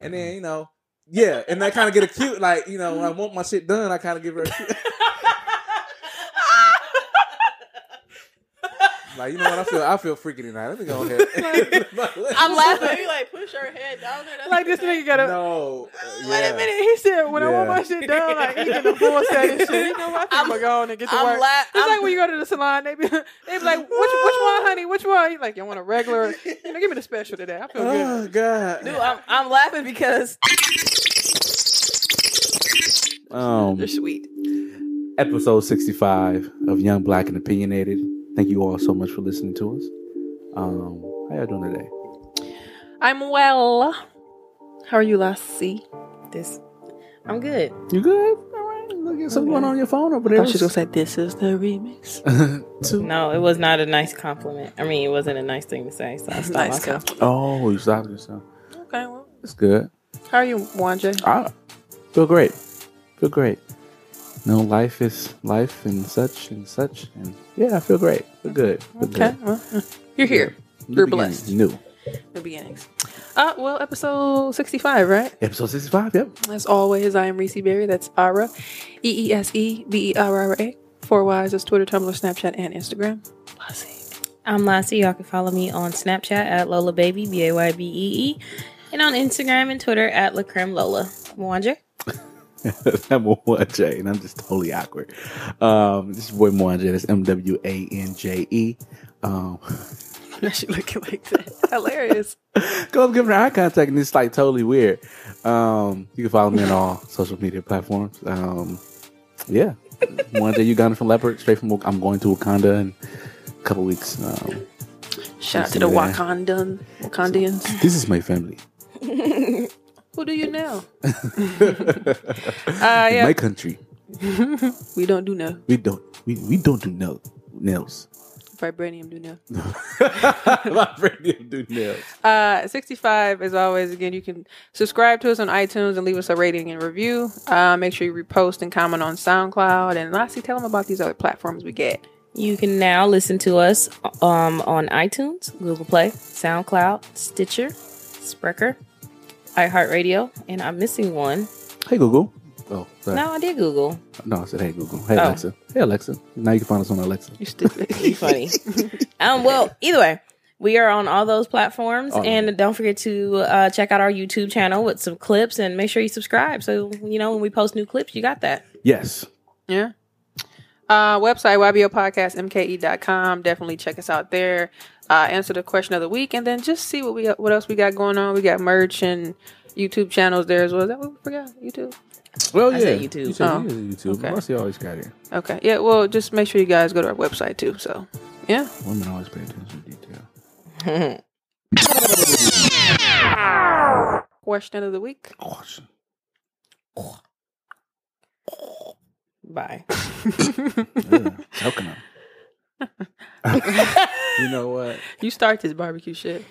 and then you know, yeah, and I kind of get a cute like you know when I want my shit done, I kind of give her a cute. Like you know what I feel, I feel freaky tonight. Let me go ahead. I'm laughing. You like push her head down there. Like this what nigga got a. no, uh, Wait a minute. He said, when I want my shit done, like he can afford that and shit. You know, I think I'm I'm- gonna go on and get to I'm work. la- it's I'm- like when you go to the salon, they be, they be like, which, which one, honey? Which one? You like, you want a regular? You know, give me the special today. I feel good. Oh God. Dude, I'm, I'm laughing because Um, They're sweet. episode 65 of Young Black and Opinionated. Thank you all so much for listening to us. Um, how y'all doing today? I'm well. How are you, Lassie? this. I'm good. You good? All right. Look at something going on your phone over I there. thought she was gonna say, "This is the remix." No, it was not a nice compliment. I mean, it wasn't a nice thing to say. So I stopped Nice myself. Oh, you stopped yourself. Okay, well, That's good. how are you, Wanja? I feel great. Feel great. No, life is life and such and such. And yeah, I feel great. Feel good. Feel Okay, good. well, you're here. New You're beginnings. blessed. New. The beginnings. Uh, well, episode 65, right? Episode 65, yep. As always, I am Reese Berry. That's Ara. E E S E B E R R A. Four Y's is Twitter, Tumblr, Snapchat, and Instagram. Lassie. I'm Lassie. Y'all can follow me on Snapchat at Lola Baby B A Y B E E, and on Instagram and Twitter at La Creme Lola. Mwanje. I'm Mwanje, and I'm just totally awkward. Um, this is boy Mwanje. That's M W A N J E. Um, she looking like that. Hilarious. Go up, give her eye contact, and it's like totally weird. Um, you can follow me on all social media platforms. Um, yeah, Mwanje Uganda from Leopard, straight from. I'm going to Wakanda in a couple weeks. Um, Shout out to the. Wakandan, Wakandians. this is my family, Who do you know? uh, yeah, my country. we don't do no. We don't. We, we don't do no nails. Vibranium do no. my friend didn't do nails. Uh, 65, as always, again, you can subscribe to us on iTunes and leave us a rating and review. Uh, make sure you repost and comment on SoundCloud. And lastly, tell them about these other platforms we get. You can now listen to us um, on iTunes, Google Play, SoundCloud, Stitcher, Spreaker, iHeartRadio, and I'm missing one. Hey Google. Oh, sorry. No, I did Google. No, I said hey Google. Hey Oh. Alexa. Hey Alexa. Now you can find us on Alexa. You're stupid. You funny. um, well, either way, we are on all those platforms, All of and don't forget to uh, check out our YouTube channel with some clips, and make sure you subscribe. So you know when we post new clips, you got that. Yes. Yeah. Uh, website, ybopodcastmke.com. Definitely check us out there. Uh, answer the question of the week, and then just see what we what else we got going on. We got merch and YouTube channels there as well. Is that what we forgot? YouTube. Well, I yeah. said YouTube. You said Oh, you YouTube. okay. Marcy always got it. Okay. Yeah. Well, just make sure you guys go to our website too. So, yeah. Women always pay attention to detail. Question of the week. Caution. Bye. Yeah, choking on. you know what? You start this barbecue shit.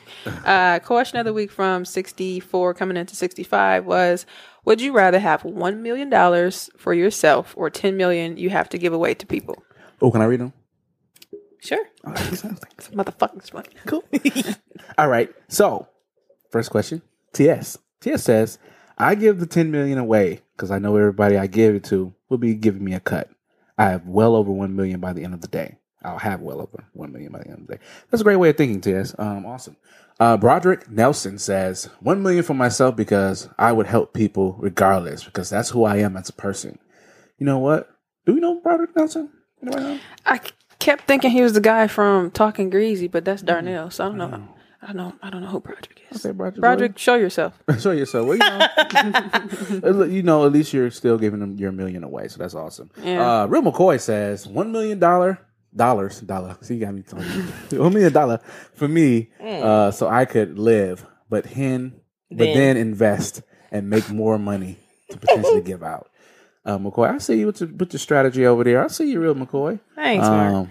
Uh, question of the week from 64 coming into 65 was Would you rather have $1 million for yourself or 10 million you have to give away to people? Oh, can I read them? Sure. That It's motherfucking smart. cool. All right. So, first question. TS. TS says, I give the 10 million away because I know everybody I give it to will be giving me a cut. I have well over 1 million by the end of the day. I'll have well over 1 million by the end of the day. That's a great way of thinking, TS. Um, awesome. Uh, Broderick Nelson says, 1 million for myself because I would help people regardless because that's who I am as a person. You know what? Do we know Broderick Nelson? Anybody know? I kept thinking he was the guy from Talking Greasy, but that's Darnell. So I don't know. I don't know. I don't know who Broderick is. Okay, Broderick. Broderick, show yourself. Show yourself. Well, you know, you know, at least you're still giving them your million away, so that's awesome. Yeah. Uh, Real McCoy says one million dollar dollars dollar. See, you got me talking. one million dollar for me, uh, so I could live, but hen, but Then. then invest and make more money to potentially give out. Uh, McCoy, I see you with, the, with your strategy over there. I see you, real McCoy. Thanks, Mark. Um,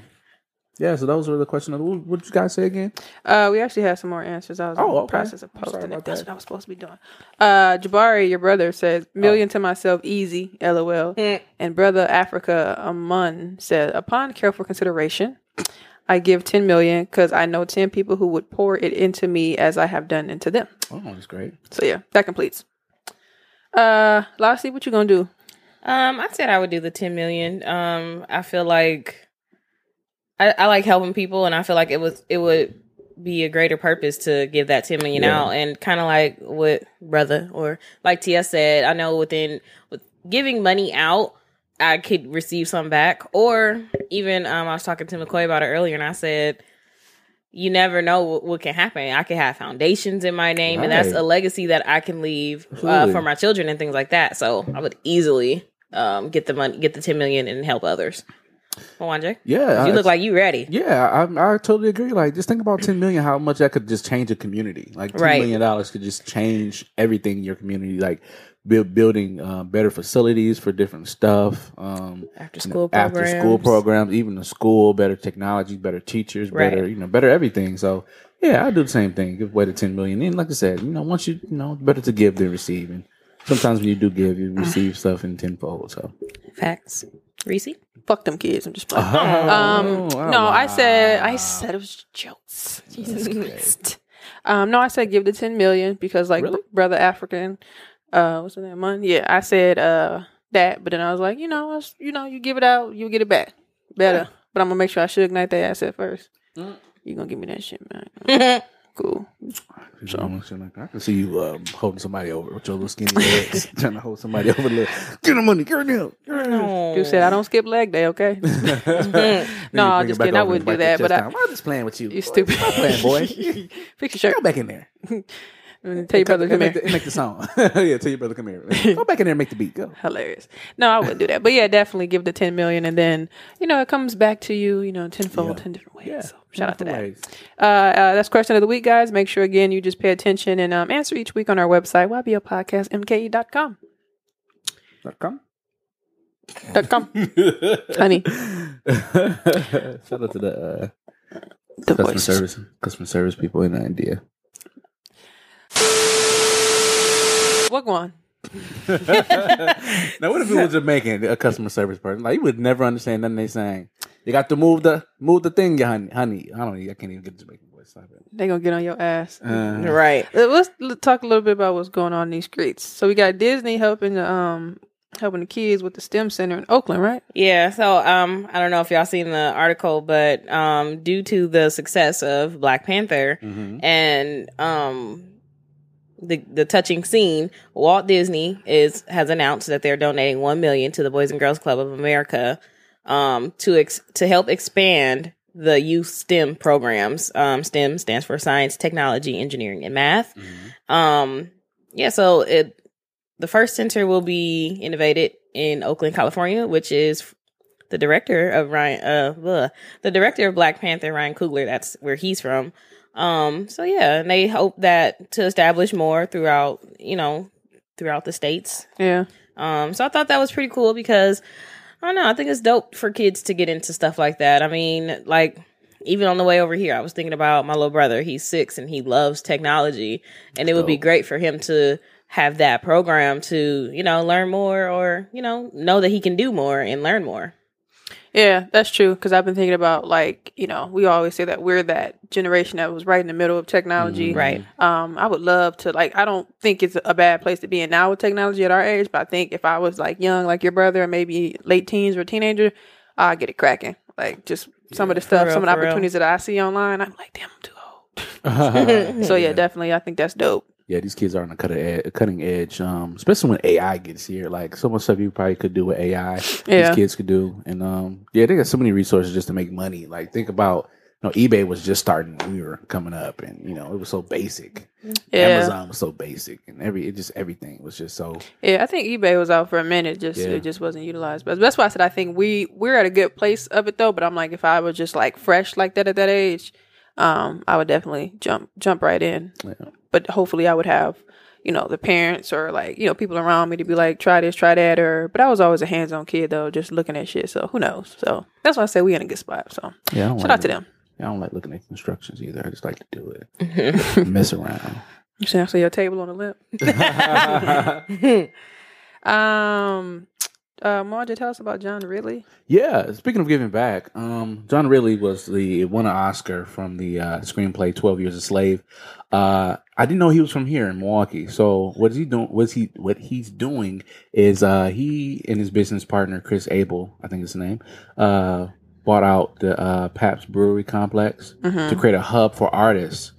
yeah, so those were the question what what did you guys say again? Uh, we actually had some more answers. I was in Oh, the okay. process of posting it. That's that. what I was supposed to be doing. Uh, Jabari, your brother, says Oh. million to myself, easy, lol. Mm. And brother Africa Amun said, upon careful consideration, I give 10 million because I know 10 people who would pour it into me as I have done into them. Oh, that's great. So yeah, that completes. Uh, Lassie, what you gonna do? Um, I said I would do the ten million. Um, I feel like I, I like helping people, and I feel like it was it would be a greater purpose to give that ten million Yeah. out, and kind of like what brother or like Tia said, I know within with giving money out, I could receive some back, or even um, I was talking to McCoy about it earlier, and I said. You never know what, what can happen. I could have foundations in my name, and that's a legacy that I can leave uh, for my children and things like that. So I would easily um, get the money, get the ten million, and help others. Mwanje, Yeah, you I- look like you ready. Yeah, I, I totally agree. Like, just think about ten million. How much that could just change a community. Like, ten Right. million dollars could just change everything in your community. Like, build, building uh, better facilities for different stuff. Um, After you know, school after programs. school programs, even the school, better technology, better teachers, Right. better you know, better everything. So, yeah, I do the same thing. Give away the ten million. And like I said, you know, once you you know, better to give than receive. And sometimes when you do give, you receive stuff in tenfold. So, Facts. Reese, Fuck them kids. I'm just playing. Oh, Um, oh, no, I said I said it was jokes. Jesus Christ. Um, no, I said give the ten million because like Really? br- brother African, uh, what's the name? Mon? Yeah, I said uh that, but then I was like, you know, it's- you know, you give it out, you get it back better. But I'm gonna make sure I should ignite that asset first. Mm. You gonna give me that shit, man? cool. So, I can see you um, holding somebody over with your little skinny legs, trying to hold somebody over. Look, get the money, get it down. Get it. You said I don't skip leg day, okay? No, I'm just kidding. I wouldn't do that, but I, I'm just playing with you. You stupid. Stop playing, boy. Fix your Go shirt. back in there. And tell your brother to come make here. the, make the song. yeah, tell your brother come here. Go back in there and make the beat. Go. hilarious. No, I wouldn't do that. But yeah, definitely give the ten million, and then you know it comes back to you, you know, tenfold, Yeah. ten different ways. Yeah. So shout out to that. Uh, uh, that's question of the week, guys. Make sure again you just pay attention and um, answer each week on our website, ybopodcastmke.com. Dot com. Dot com. Honey, Shout out to the uh, the customer service, customer service people in India. What going? now, what if it was Jamaican, a customer service person? Like, you would never understand nothing they saying. You got to move the move the thing, yeah, honey. Honey, I don't. I can't even get the Jamaican voice. Stop it. They gonna get on your ass. Uh, right. Let's talk a little bit about what's going on in these streets. So we got Disney helping the um helping the kids with the STEM center in Oakland, right? Yeah. So, um, I don't know if y'all seen the article, but um, due to the success of Black Panther mhm. and um, the the touching scene, Walt Disney is has announced that they're donating one million to the Boys and Girls Club of America, um, to ex- to help expand the youth STEM programs. Um, STEM stands for science, technology, engineering, and math. Mhm. Um, yeah, so it the first center will be innovated in Oakland, California, which is the director of Ryan uh the director of Black Panther, Ryan Coogler, that's where he's from. Um, so yeah, and they hope that to establish more throughout, you know, throughout the states. Yeah. Um, so I thought that was pretty cool because I don't know, I think it's dope for kids to get into stuff like that. I mean, like even on the way over here, I was thinking about my little brother. He's six and he loves technology, and it would be great for him to have that program to you know learn more or you know know that he can do more and learn more. Yeah, that's true. Because I've been thinking about like you know we always say that we're that generation that was right in the middle of technology. Right. Um, I would love to like. I don't think it's a bad place to be in now with technology at our age, but I think if I was like young, like your brother, or maybe late teens or teenager, I'd get it cracking. Like just some of the stuff, real, some of the for real. opportunities that I see online, I'm like, damn, I'm too old. So yeah, definitely, I think that's dope. Yeah, these kids are on the cutting edge, cutting edge, um, especially when AI gets here. Like so much stuff you probably could do with AI, Yeah. these kids could do, and um, yeah, they got so many resources just to make money. Like think about, you know, eBay was just starting when we were coming up, and you know, it was so basic. Yeah. Amazon was so basic, and every it just everything was just so. Yeah, I think eBay was out for a minute. Just Yeah. it just wasn't utilized. But that's why I said I think we we're at a good place of it though. But I'm like, if I was just like fresh like that at that age, um, I would definitely jump jump right in. Yeah. But hopefully, I would have you know the parents or like you know people around me to be like, try this, try that, or. But I was always a hands on kid though, just looking at shit. So who knows? So that's why I say we in a good spot. So Yeah, shout like out to them. I don't like looking at instructions either. I just like to do it, mess around. You see, I see your table on the lip. Um, Uh, Marja, tell us about John Ridley. Yeah, speaking of giving back, um, John Ridley was the won an Oscar from the uh, screenplay Twelve Years a Slave. Uh, I didn't know he was from here in Milwaukee. So what is he doing? What's he what he's doing is uh, he and his business partner Chris Abele, I think is his name, uh, bought out the uh, Pabst Brewery complex to create a hub for artists.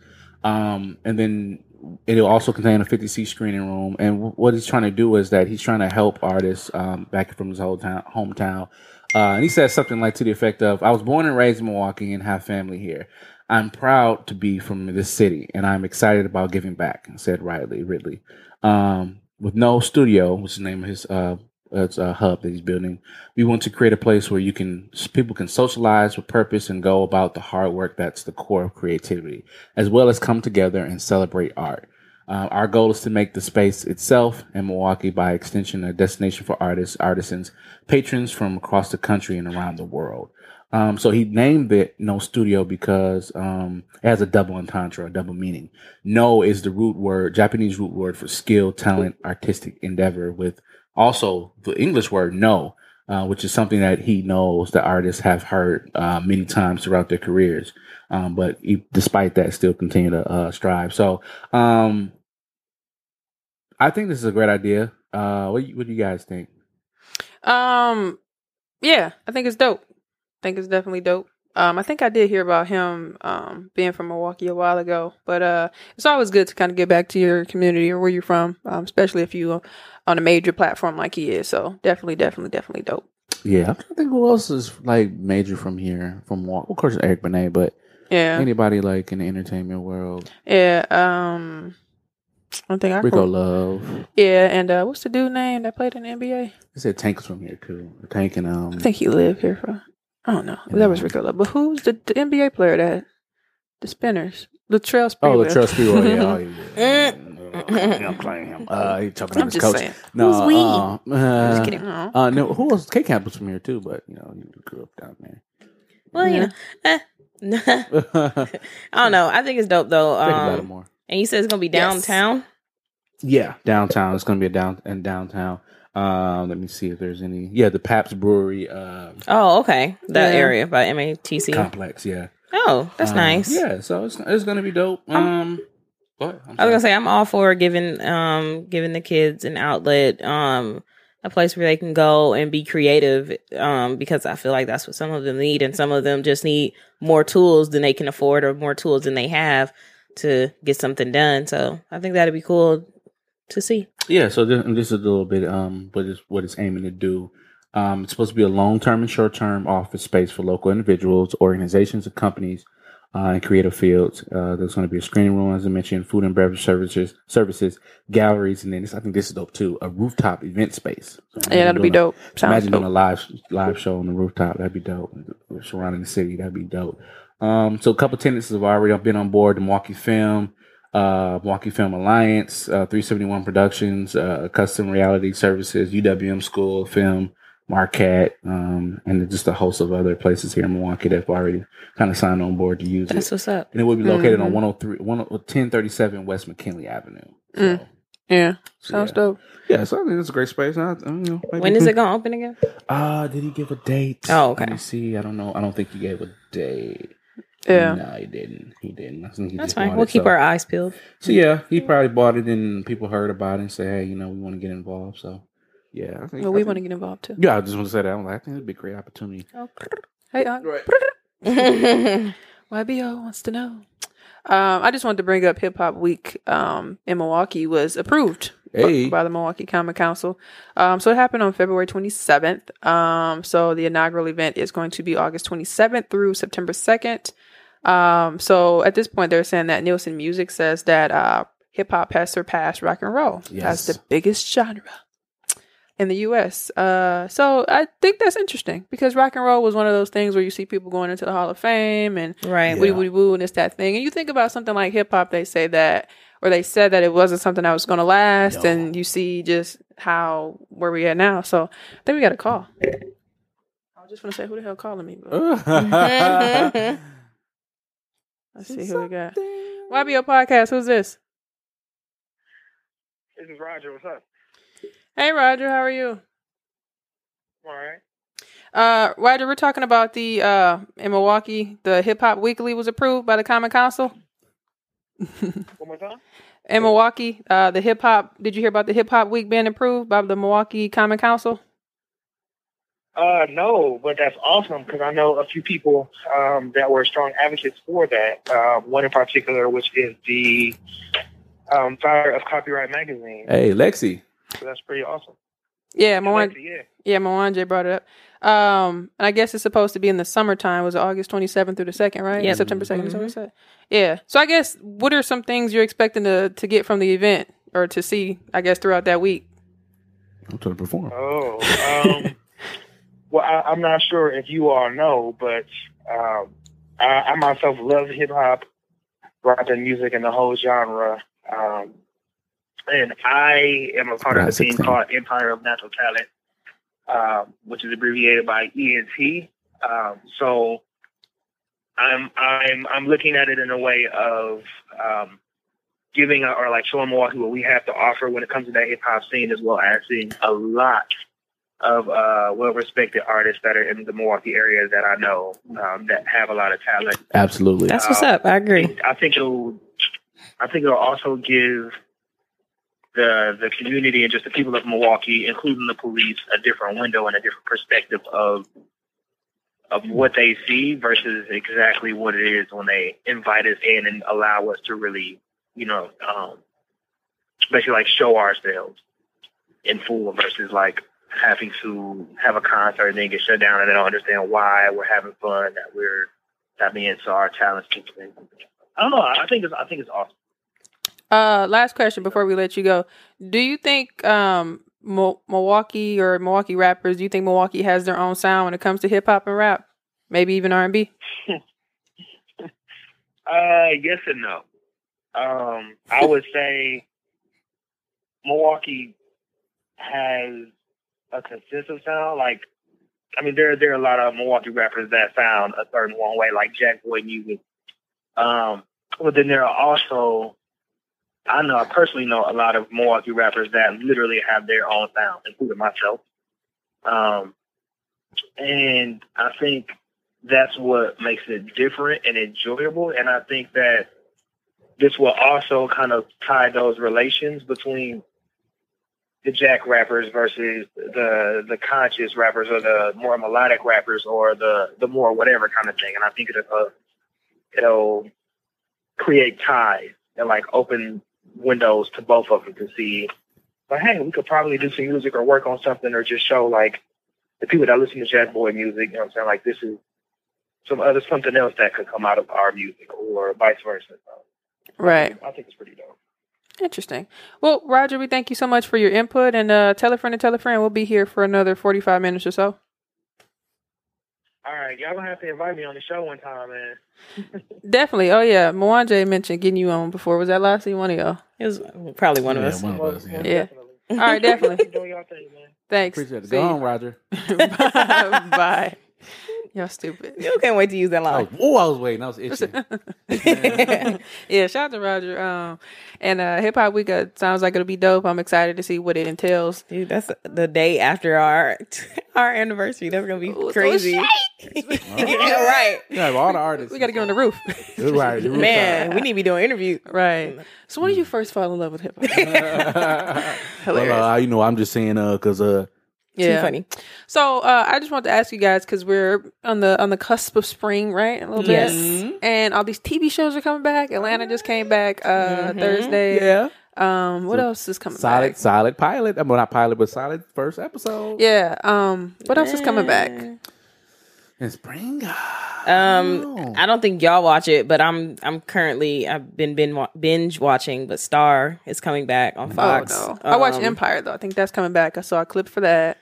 Um, and then it'll also contain a 50 seat screening room. And w- what he's trying to do is that he's trying to help artists um, back from his whole town, hometown. Uh, and he says something like to the effect of, I was born and raised in Milwaukee and have family here. I'm proud to be from this city and I'm excited about giving back, said Riley Ridley. Um, with no studio, which is the name of his uh, it's a hub that he's building. We want to create a place where you can people can socialize with purpose and go about the hard work that's the core of creativity, as well as come together and celebrate art. Uh, our goal is to make the space itself and Milwaukee, by extension, a destination for artists, artisans, patrons from across the country and around the world. Um, so he named it No Studio because um, it has a double entendre, a double meaning. No is the root word, Japanese root word for skill, talent, artistic endeavor, with also the English word no, uh, which is something that he knows the artists have heard uh, many times throughout their careers. Um, but he, despite that, still continue to uh, strive. So um, I think this is a great idea. Uh, what, what do you guys think? Um, yeah, I think it's dope. I think it's definitely dope. Um, I think I did hear about him um, being from Milwaukee a while ago, but uh, it's always good to kind of get back to your community or where you're from, um, especially if you're on a major platform like he is. So definitely, definitely, definitely dope. Yeah, I think who else is like major from here, from Wa- of course Eric Benet, but Yeah, anybody like in the entertainment world, yeah. Um, I think I Rico Love. Yeah, and uh, what's the dude name that played in the NBA? They said Tank was from here too. Tank and um, I think he lived here for. I don't know. That was Rico Love. But who's the, the NBA player that the Spinners? Latrell oh, Sprewell. Latrell Sprewell. Yeah, oh, yeah. yeah, I'm playing him. Uh, he talking I'm about his just coach. saying. No, Who's we? Uh, uh, Just kidding. Oh. Uh, no, who else? K Camp was from here too, but you know, he grew up down there. Well, you know, eh. I don't know. I think it's dope though. about it Um, more. and you said it's gonna be Yes. downtown. Yeah, downtown. It's going to be a down in downtown. Um, let me see if there's any. Yeah, the Pabst Brewery uh, Oh, okay. That Yeah. area by MATC. complex. Yeah, Oh, that's Um, nice. Yeah, so it's it's going to be dope. Um, what? I was gonna say I'm all for giving um giving the kids an outlet, um, a place where they can go and be creative, um, because I feel like that's what some of them need, and some of them just need more tools than they can afford or more tools than they have to get something done. So I think that'd be cool to see. Yeah, so this, this is a little bit um what is what it's aiming to do. Um, it's supposed to be a long term and short term office space for local individuals, organizations, and companies uh, in creative fields. Uh, there's going to be a screening room, as I mentioned, food and beverage services, services, galleries, and then this, I think this is dope too, a rooftop event space. So Yeah, that'll be doing a- dope. Sounds Imagine doing a live live show on the rooftop. That'd be dope. Surrounding the city, that'd be dope. Um, so a couple tenants have already been on board. The Milwaukee Film, uh, Milwaukee Film Alliance, uh, 371 Productions, uh, Custom Reality Services, UWM School of Film, Marquette, um, and just a host of other places here in Milwaukee that have already kind of signed on board to use That's it. what's up. And it will be located Mhm. on 103, 10 1037 West McKinley Avenue. So, Yeah, so sounds yeah. dope. Yeah, so I think it's a great space. I, I, you know, maybe When is it gonna open again? uh, did he give a date? Oh, okay. Let me see. I don't know. I don't think he gave a date. Yeah. No, he didn't. He didn't. I think he That's fine. We'll it, keep so. our eyes peeled. So yeah, he probably bought it and people heard about it and say, hey, you know, we want to get involved. So yeah, I think. Well, I we want to get involved too. Yeah, I just want to say that. I'm like, I think it'd be a great opportunity. Hey, uh, Right. YBO wants to know. Um, I just wanted to bring up Hip Hop Week um, in Milwaukee was approved Hey. by the Milwaukee Common Council. Um, so it happened on February 27th. Um, so the inaugural event is going to be August 27th through September 2nd. Um, so at this point, they're saying that Nielsen Music says that uh, hip hop has surpassed rock and roll Yes. as the biggest genre in the U.S. Uh, so I think that's interesting because rock and roll was one of those things where you see people going into the Hall of Fame and right. Woody woody woo and it's that thing. And you think about something like hip hop, they say that or they said that it wasn't something that was going to last, No. and you see just how where we at now. So I think we got a call. I was just going to say who the hell calling me, but let's see who we got. YBO podcast. Who's this? This is Roger. What's up? Hey Roger, how are you? All right. Uh, Roger, we're talking about the uh in Milwaukee, the Hip Hop Weekly was approved by the Common Council. One more time. In Milwaukee, uh, the hip hop. Did you hear about the Hip Hop Week being approved by the Milwaukee Common Council? Uh, no, but that's awesome because I know a few people um, that were strong advocates for that. Uh, one in particular, which is the um, founder of Copyright Magazine. Hey, Lexi. So that's pretty awesome. Yeah, Moan, Alexi, yeah. yeah, Moanje brought it up. Um, and I guess it's supposed to be in the summertime. Was August twenty seventh through the second, right? Yep. September 2nd Mhm. September second. Yeah. So I guess what are some things you're expecting to to get from the event or to see? I guess throughout that week. I'm trying to perform. Oh, um, well, I, I'm not sure if you all know, but um, I, I myself love hip hop, rap and music, and the whole genre. Um, and I am a part of a team called Empire of Natural Talent, um, which is abbreviated by ENT. Um, so I'm I'm I'm looking at it in a way of um, giving or like showing Milwaukee what we have to offer when it comes to that hip hop scene, as well as seeing a lot of uh, well respected artists that are in the Milwaukee area that I know um, that have a lot of talent. Absolutely. That's what's up. I agree. I think it'll I think it'll also give the the community and just the people of Milwaukee, including the police, a different window and a different perspective of of what they see versus exactly what it is when they invite us in and allow us to really, you know, um, basically like show ourselves in full versus like having to have a concert and then get shut down and they don't understand why we're having fun, that we're tapping into our talents. I don't know. I think it's I think it's awesome. Uh, last question before we let you go. Do you think um Mo- Milwaukee or Milwaukee rappers? Do you think Milwaukee has their own sound when it comes to hip hop and rap? Maybe even R and B. Uh, yes and no. Um, I would say Milwaukee has a consistent sound. Like, I mean, there there are a lot of Milwaukee rappers that sound a certain one way, like Jack Boy music. Um, but then there are also, I know I personally know a lot of Milwaukee rappers that literally have their own sound, including myself. Um, and I think that's what makes it different and enjoyable. And I think that this will also kind of tie those relations between the jack rappers versus the the conscious rappers or the more melodic rappers or the the more whatever kind of thing. And I think it'll uh, it'll create ties and like open windows to both of them to see like hey we could probably do some music or work on something or just show like the people that listen to Jack Boy music, you know what I'm saying? Like this is some other something else that could come out of our music or vice versa. So Right. I think it's pretty dope. Interesting. Well, Roger, we thank you so much for your input and uh, tell a friend and tell a friend. We'll be here for another forty five minutes or so. All right, y'all gonna have to invite me on the show one time, man. Definitely. Oh yeah, Mwanje mentioned getting you on before. Was that last one of y'all? It was probably one of Yeah, us. one of us, yeah. Yeah. All right, definitely. Enjoy y'all thing, man. Thanks. Appreciate it. See Go you. on, Roger. Bye. Y'all stupid. You can't wait to use that Oh, line. oh, I was waiting. I was itching. yeah, shout out to Roger. Um, and uh, Hip Hop Week uh, sounds like it'll be dope. I'm excited to see what it entails. Dude, that's the day after our our anniversary. That's gonna be Ooh, crazy. gonna yeah, right. You have all the artists. We got to get on the roof. right. the roof Man, we need to be doing interviews. right. So when did you first fall in love with hip hop? side. Hilarious. well, uh, you know, I'm just saying, uh, cause uh, Too funny. So uh, I just want to ask you guys because we're on the on the cusp of spring, right? A little bit. Yes. And all these TV shows are coming back. Atlanta just came back uh, Thursday. yeah, Um, what So, else is coming solid, back? solid pilot. I mean, not pilot, but solid first episode. Yeah. Um, what else is coming back? in spring. Um, Oh. I don't think y'all watch it, but I'm I'm currently I've been bin- binge watching. But Star is coming back on Fox. Oh no, I watched Um, Empire though. I think that's coming back. I saw a clip for that.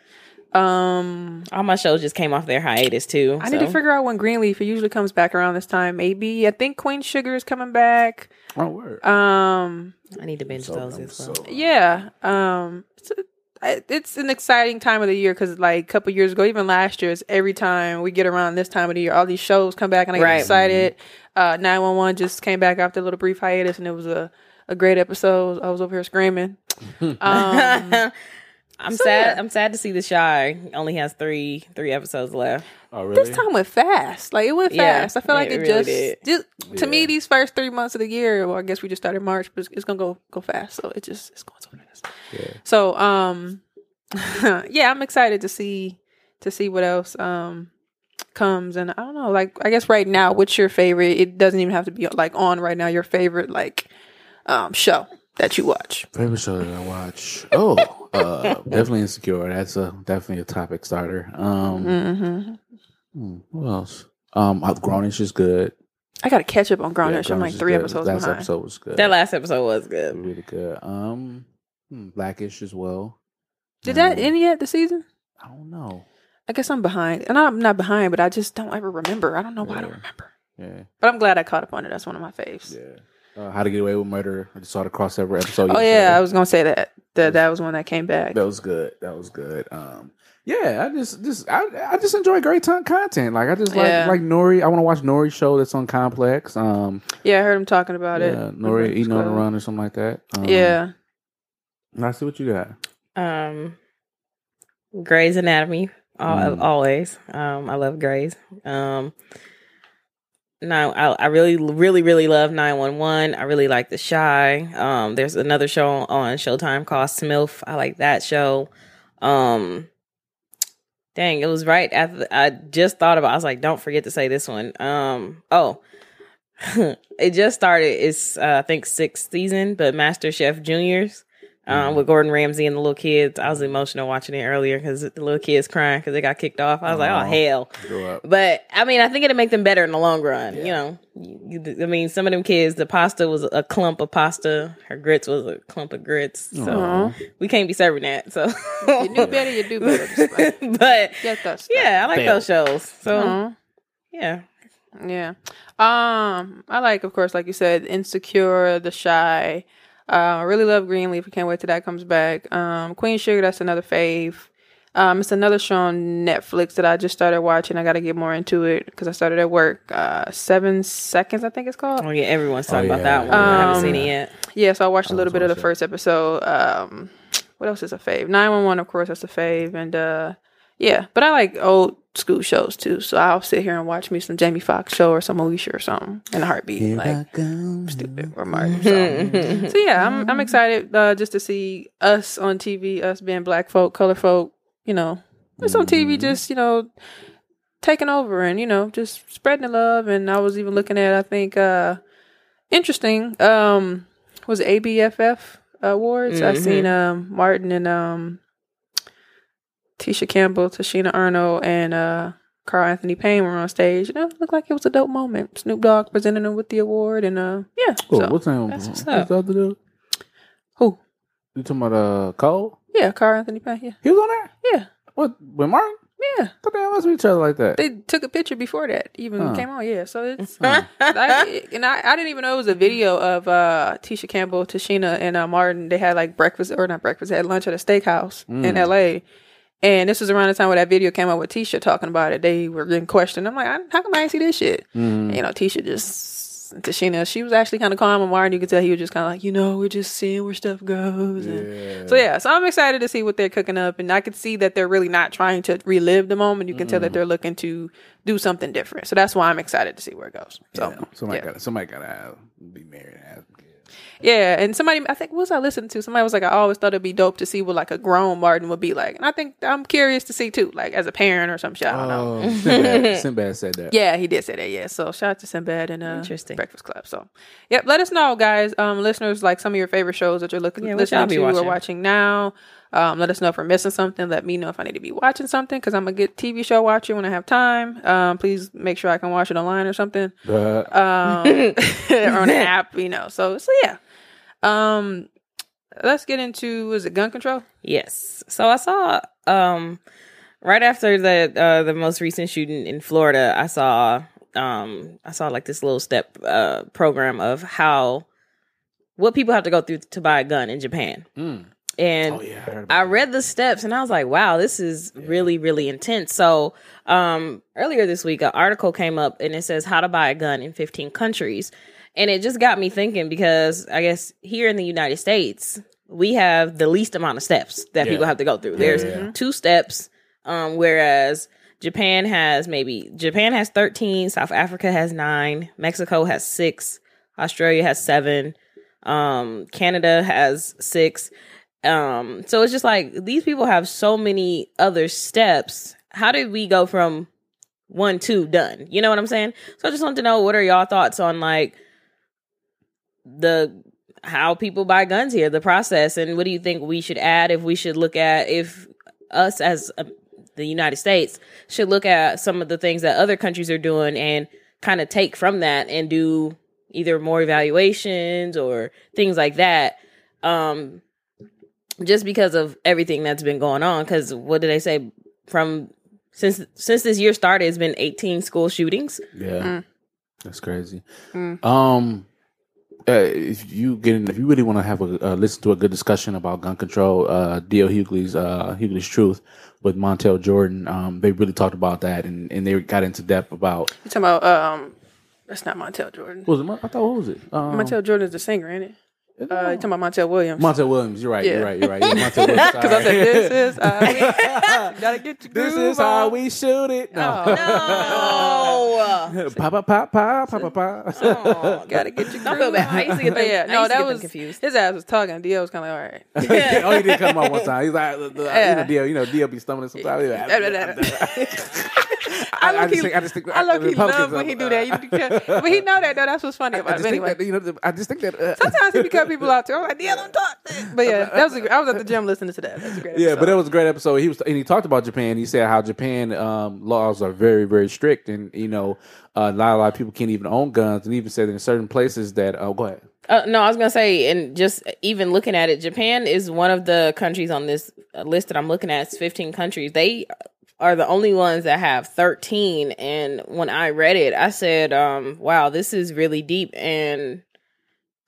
Um, All my shows just came off their hiatus too. I need to figure out when Greenleaf. It usually comes back around this time. Maybe I think Queen Sugar is coming back. Oh, word. Um, I need to binge So, those as well. so- yeah. Um, it's, I- it's an exciting time of the year because like a couple years ago, even last year, it's every time we get around this time of the year, all these shows come back and I get Right. excited. Uh, nine one one just came back after a little brief hiatus, and it was a a great episode. I was over here screaming. Um, I'm So, sad. yeah. I'm sad to see the Chi only has three three episodes left. Oh, really? This time went fast. Like it went Yeah, fast. I feel like it it, really just, did. just to me these first three months of the year. Well, I guess we just started March, but it's, it's gonna go go fast. So it just it's going so fast. Yeah. So um, yeah, I'm excited to see to see what else um comes. And I don't know. Like I guess right now, what's your favorite? It doesn't even have to be like on right now. Your favorite like um show that you watch. Favorite show that I watch? Oh, uh, definitely Insecure. That's a definitely a topic starter. Um, hmm hmm, what else? Um, Grownish is good. I got to catch up on Grownish. Yeah, I'm like three good. episodes Last behind. episode was good. That last episode was good. really good. Um, hmm, Blackish as well. Did that Um, end yet the season? I don't know. I guess I'm behind, and I'm not behind, but I just don't ever remember. I don't know why I don't remember. Yeah, But I'm glad I caught up on it. That's one of my faves. yeah. Uh, How to Get Away with Murder. I just saw the crossover episode. Oh yesterday. yeah, I was gonna say that. That that was one that came back. That was good. That was good. Um, yeah, I just, just, I, I just enjoy great ton content. Like I just like, Yeah. like Nori. I want to watch Nori's show that's on Complex. Um, Yeah, I heard him talking about it. yeah, Nori It's eating on the run or something like that. Um, Yeah. I see what you got. Um, Grey's Anatomy, al- Mm. always. Um, I love Grey's. Um, no, I, I really, really, really love nine one one. I really like The Chi. Um, there's another show on Showtime called Smilf. I like that show. Um, dang, it was right after I just thought about. I was like, don't forget to say this one. Um, oh. it just started. It's uh, I think sixth season, but Master Chef Juniors um, with Gordon Ramsay and the little kids. I was emotional watching it earlier because the little kids crying because they got kicked off. I was like, oh hell. But I mean, I think it'll make them better in the long run. You know, You- you- I mean, some of them kids, the pasta was a clump of pasta. Her grits was a clump of grits. So Aw. we can't be serving that. So You do better, you do better. But get that stuff. yeah, I like Fail. those shows. So Aw. yeah, Yeah. Um, I like, of course, like you said, Insecure, The Chi. Uh, I really love Greenleaf. I can't wait till that comes back. Um, Queen Sugar, that's another fave. Um, it's another show on Netflix that I just started watching. I got to get more into it because I started at work. Uh, Seven Seconds, I think it's called. oh yeah, everyone's talking Oh, about that one. I haven't Um, seen it yet. Yeah, so I watched a little bit of the watching. first episode. Um, what else is a fave? Nine one one, of course, that's a fave, and uh, yeah. But I like old school shows too, so I'll sit here and watch me some Jamie Foxx show or some Alicia or something in a heartbeat. Here like I go. stupid or Martin. So. so yeah, I'm I'm excited uh, just to see us on TV, us being black folk, color folk. You know, just on TV, Mhm. just you know, taking over and you know, just spreading the love. And I was even looking at, I think, uh interesting. Um, was it ABFF awards? I Mhm. seen um Martin and um Tisha Campbell, Tichina Arnold, and uh. Carl Anthony Payne were on stage. You know, it looked like it was a dope moment. Snoop Dogg presenting them with the award, and uh, yeah. Cool. so- what's name? What's what's the up. other dude? Who? You talking about uh Cole? Yeah, Carl Anthony Payne. Yeah, He was on there. yeah, What with Martin? yeah. What the hell be each other like that? They took a picture before that even Huh. came on. Yeah, so it's Huh. I, and I, I didn't even know it was a video of uh, Tisha Campbell, Tichina, and uh, Martin. They had like breakfast or not breakfast. They had lunch at a steakhouse in Mm. L.A. And this was around the time where that video came out with Tisha talking about it. They were getting questioned. I'm like, I, how come I ain't see this shit? Mhm. You know, Tisha just Tichina. She was actually kind of calm, and Martin, you could tell he was just kind of like, you know, we're just seeing where stuff goes. And, Yeah. so yeah, so I'm excited to see what they're cooking up, and I could see that they're really not trying to relive the moment. You can tell that they're looking to do something different. So that's why I'm excited to see where it goes. So Yeah. somebody yeah. got somebody got to be married and have. Yeah, and somebody I think what was I listening to? Somebody was like, I always thought it'd be dope to see what like a grown Martin would be like, and I think I'm curious to see too, like as a parent or some shit. I don't know. Oh, Sinbad, Sinbad said that. Yeah, he did say that. Yeah, so shout out to Sinbad and uh, Interesting. Breakfast Club. So, yep, let us know, guys, um, listeners, like some of your favorite shows that you're looking Yeah, what y'all listening be to or watching? watching now. Um, let us know if we're missing something. Let me know if I need to be watching something because I'm a good TV show watcher when I have time. Um, please make sure I can watch it online or something But um, or on an app, you know. So, so yeah. Um, let's get into is it gun control? Yes. So I saw um right after the uh the most recent shooting in Florida, I saw um I saw like this little step uh program of how what people have to go through to buy a gun in Japan. mm. And oh yeah, I I read the steps and I was like, wow, this is really, really intense. So, um, earlier this week, an article came up and it says how to buy a gun in 15 countries. And it just got me thinking because I guess here in the United States, we have the least amount of steps that Yeah. people have to go through. Yeah, There's yeah. two steps, um, whereas Japan has maybe Japan has 13, South Africa has nine, Mexico has six, Australia has seven, um, Canada has six. Um, so it's just like these people have so many other steps. How did we go from one, two, done? You know what I'm saying? So I just want to know what are y'all thoughts on like the how people buy guns here, the process, and what do you think we should add if we should look at if us as uh, the United States should look at some of the things that other countries are doing and kind of take from that and do either more evaluations or things like that. Um, just because of everything that's been going on. Because what did they say from since since this year started? It's been 18 school shootings. Yeah, Mm. that's crazy. Mm. Um, uh, if you get in, if you really want to have a uh, listen to a good discussion about gun control, uh, D.L. Hughley's uh, Hughley's Truth with Montel Jordan, um, they really talked about that and, and they got into depth about. You talking about um? That's not Montel Jordan. What was it? I thought what was it? Um, Montel Jordan is the singer, ain't it? Uh, you talking about Montel Williams? Montel Williams. You're right. Yeah. You're right. You're right. Yeah, Montel Williams. Because I said this is how we, gotta get your This is how we shoot it. No. No. Pa pa pa pa pa pa pa. Oh, Gotta get your Don't groove feel bad. I used to get them, yeah, no, that was confused. his ass was talking. D.L. was kind of like, all right. oh, he did come out one time. He's like, the, the, Yeah. you know, D.L., you know, D.L. be stumbling sometimes. I, I, look, just think, I just think, I love he love when he do that. But he know that though. That's what's funny I, I about just it. think Anyway, that you know, I just think that. Uh, sometimes he be cut people out too. I'm like, D.L., don't talk. That. But yeah, that was. A, I was at the gym listening to that. That's a great. yeah, episode. but it was a great episode. He was and he talked about Japan. He said how Japan um, laws are very very strict, and you know, uh, not a lot of people can't even own guns, and even said in certain places that. Oh, go ahead. Uh, no, I was gonna say, and just even looking at it, Japan is one of the countries on this uh, list that I'm looking at. It's 15 countries. They are the only ones that have 13. And when I read it, I said, um, "Wow, this is really deep." And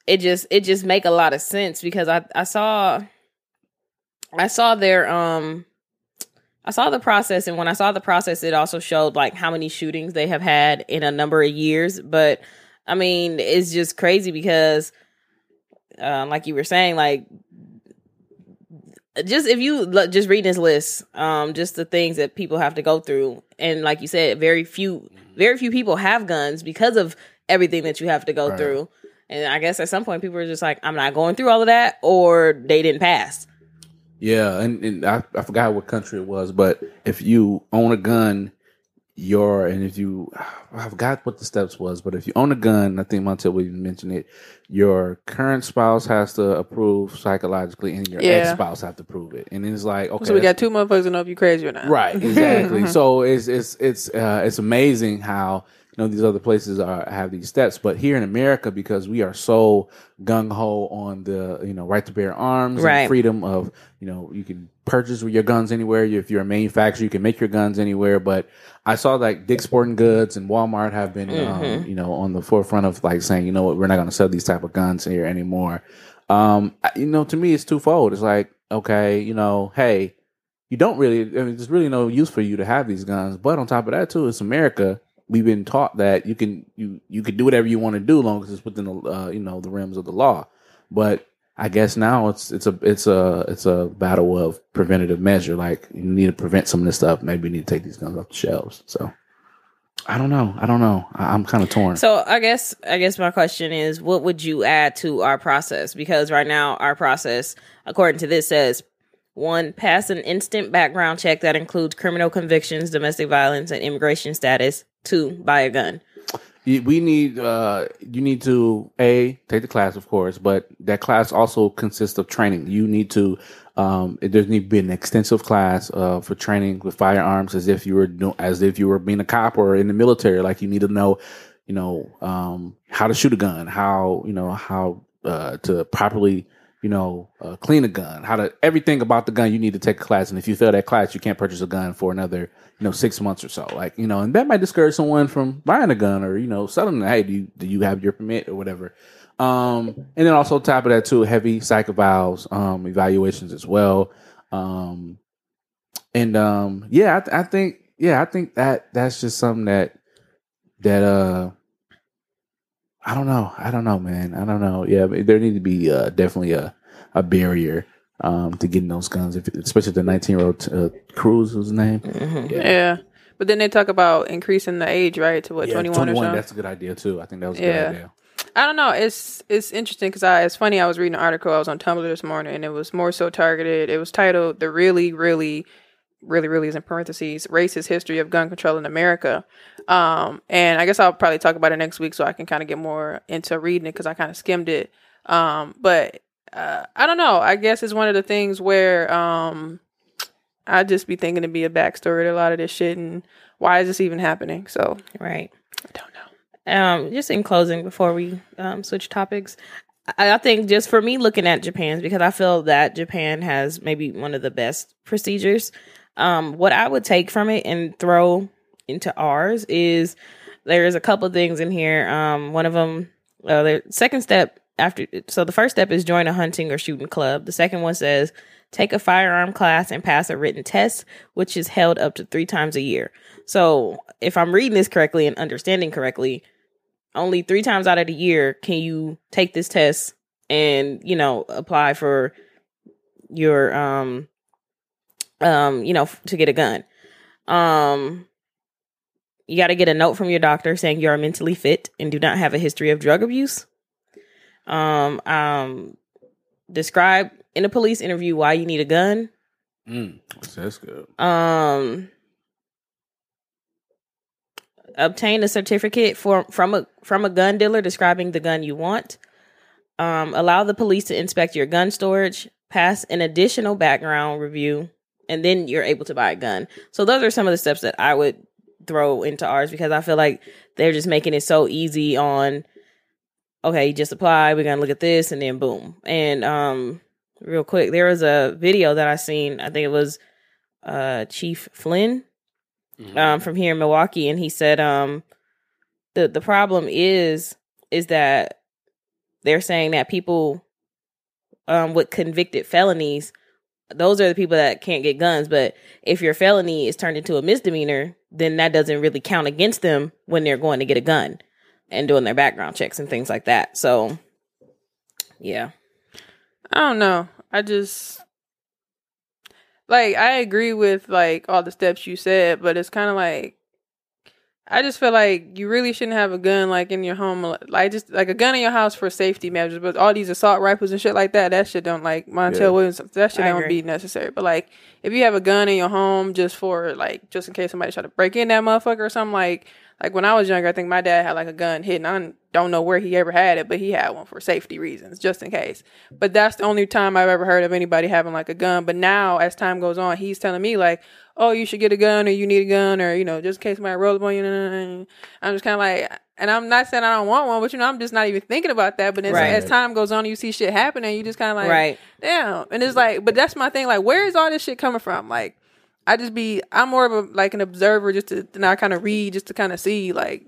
it just it just make a lot of sense because I I saw I saw their um I saw the process, and when I saw the process, it also showed like how many shootings they have had in a number of years. But I mean, it's just crazy because, uh, like you were saying, like just if you look, just read this list, um, just the things that people have to go through, and like you said, very few, very few people have guns because of everything that you have to go Right. through. And I guess at some point, people are just like, I'm not going through all of that, or they didn't pass. Yeah, and, and I, I forgot what country it was, but if you own a gun, your and if you I forgot what the steps was, but if you own a gun, I think Montel Williams mentioned it, your current spouse has to approve psychologically and your Yeah. ex spouse have to prove it. And it's like, okay. so we got two motherfuckers to know if you crazy or not. Right, exactly. so it's it's it's uh, it's amazing how you know these other places are have these steps, but here in America, because we are so gung ho on the you know right to bear arms Right. and freedom of you know you can purchase your guns anywhere. If you're a manufacturer, you can make your guns anywhere. But I saw like Dick's Sporting Goods and Walmart have been um, you know on the forefront of like saying you know what we're not going to sell these type of guns here anymore. Um, you know, to me, it's twofold. It's like okay, you know, hey you don't really I mean, there's really no use for you to have these guns but on top of that too it's america we've been taught that you can you you can do whatever you want to do long as it's within the uh, you know the realms of the law but i guess now it's it's a it's a it's a battle of preventative measure like you need to prevent some of this stuff maybe you need to take these guns off the shelves so i don't know i don't know I, i'm kind of torn So I guess I guess my question is, what would you add to our process? Because right now our process, according to this, says one, pass an instant background check that includes criminal convictions, domestic violence, and immigration status. Two, buy a gun. We need uh you need to a take the class of course but that class also consists of training you need to um there need to be an extensive class uh for training with firearms as if you were as if you were being a cop or in the military like you need to know you know um how to shoot a gun how you know how uh to properly you know uh, clean a gun. How to everything about the gun you need to take a class. And if you fail that class you can't purchase a gun for another you know six months or so. Like you know and that might discourage someone from buying a gun or you know selling hey do you do you have your permit or whatever? Um and then also top of that too heavy psych evals um evaluations as well. Um and um yeah I, th- I think yeah i think that that's just something that that uh I don't know. I don't know, man. I don't know. Yeah, but there need to be uh, definitely a, a barrier um, to getting those guns, if, especially the 19 year old uh, Cruz, was his name. Mhm. Yeah. But then they talk about increasing the age, right, to what, Yeah, 21, or something? That's a good idea too. I think that was a Yeah. good idea. I don't know. It's it's interesting because I it's funny. I was reading an article. I was on Tumblr this morning, and it was more so targeted. It was titled "The Really, Really, Really, Really" is in parentheses racist history of gun control in America. Um, and I guess I'll probably talk about it next week so I can kind of get more into reading it because I kind of skimmed it. Um, but uh, I don't know. I guess it's one of the things where um, I just be thinking to be a backstory to a lot of this shit and why is this even happening? So Right. I don't know. Um, just in closing, before we um, switch topics, I, I think just for me looking at Japan's because I feel that Japan has maybe one of the best procedures. Um, what I would take from it and throw into ours is there's a couple things in here. Um, one of them, uh, the second step after, so the first step is join a hunting or shooting club. The second one says take a firearm class and pass a written test, which is held up to three times a year. So if I'm reading this correctly and understanding correctly, only three times out of the year can you take this test and you know apply for your um um you know to get a gun. Um you got to get a note from your doctor saying you are mentally fit and do not have a history of drug abuse. Um um describe in a police interview why you need a gun. Mm, that's good. um obtain a certificate for from a from a gun dealer describing the gun you want. Um allow the police to inspect your gun storage. Pass an additional background review and then you're able to buy a gun. So those are some of the steps that i would throw into ours because i feel like they're just making it so easy on okay you just apply we're gonna look at this and then boom. And um real quick there was a video that i seen i think it was uh chief flynn um, from here in Milwaukee, and he said um, the the problem is is that they're saying that people um, with convicted felonies, those are the people that can't get guns. But if your felony is turned into a misdemeanor, then that doesn't really count against them when they're going to get a gun and doing their background checks and things like that. So, yeah, I don't know. I just like I agree with like all the steps you said, but it's kind of like I just feel like you really shouldn't have a gun like in your home, like just like a gun in your house for safety measures. But all these assault rifles and shit like that, that shit don't like Montel Yeah. Williams. That shit I don't agree. be necessary. But like if you have a gun in your home just for like just in case somebody try to break in that motherfucker or something like like when I was younger, I think my dad had like a gun hidden. I don't know where he ever had it, but he had one for safety reasons, just in case. But that's the only time I've ever heard of anybody having like a gun. But now, as time goes on, he's telling me like, "Oh, you should get a gun, or you need a gun, or you know, just in case somebody rolls up on you." I'm just kind of like, and I'm not saying I don't want one, but you know, I'm just not even thinking about that. But as, Right. as time goes on, you see shit happening, you just kind of like, right. damn. And it's like, but that's my thing. Like, where is all this shit coming from? Like, I just be, I'm more of a like an observer, just to, and I kind of read, just to kind of see, like,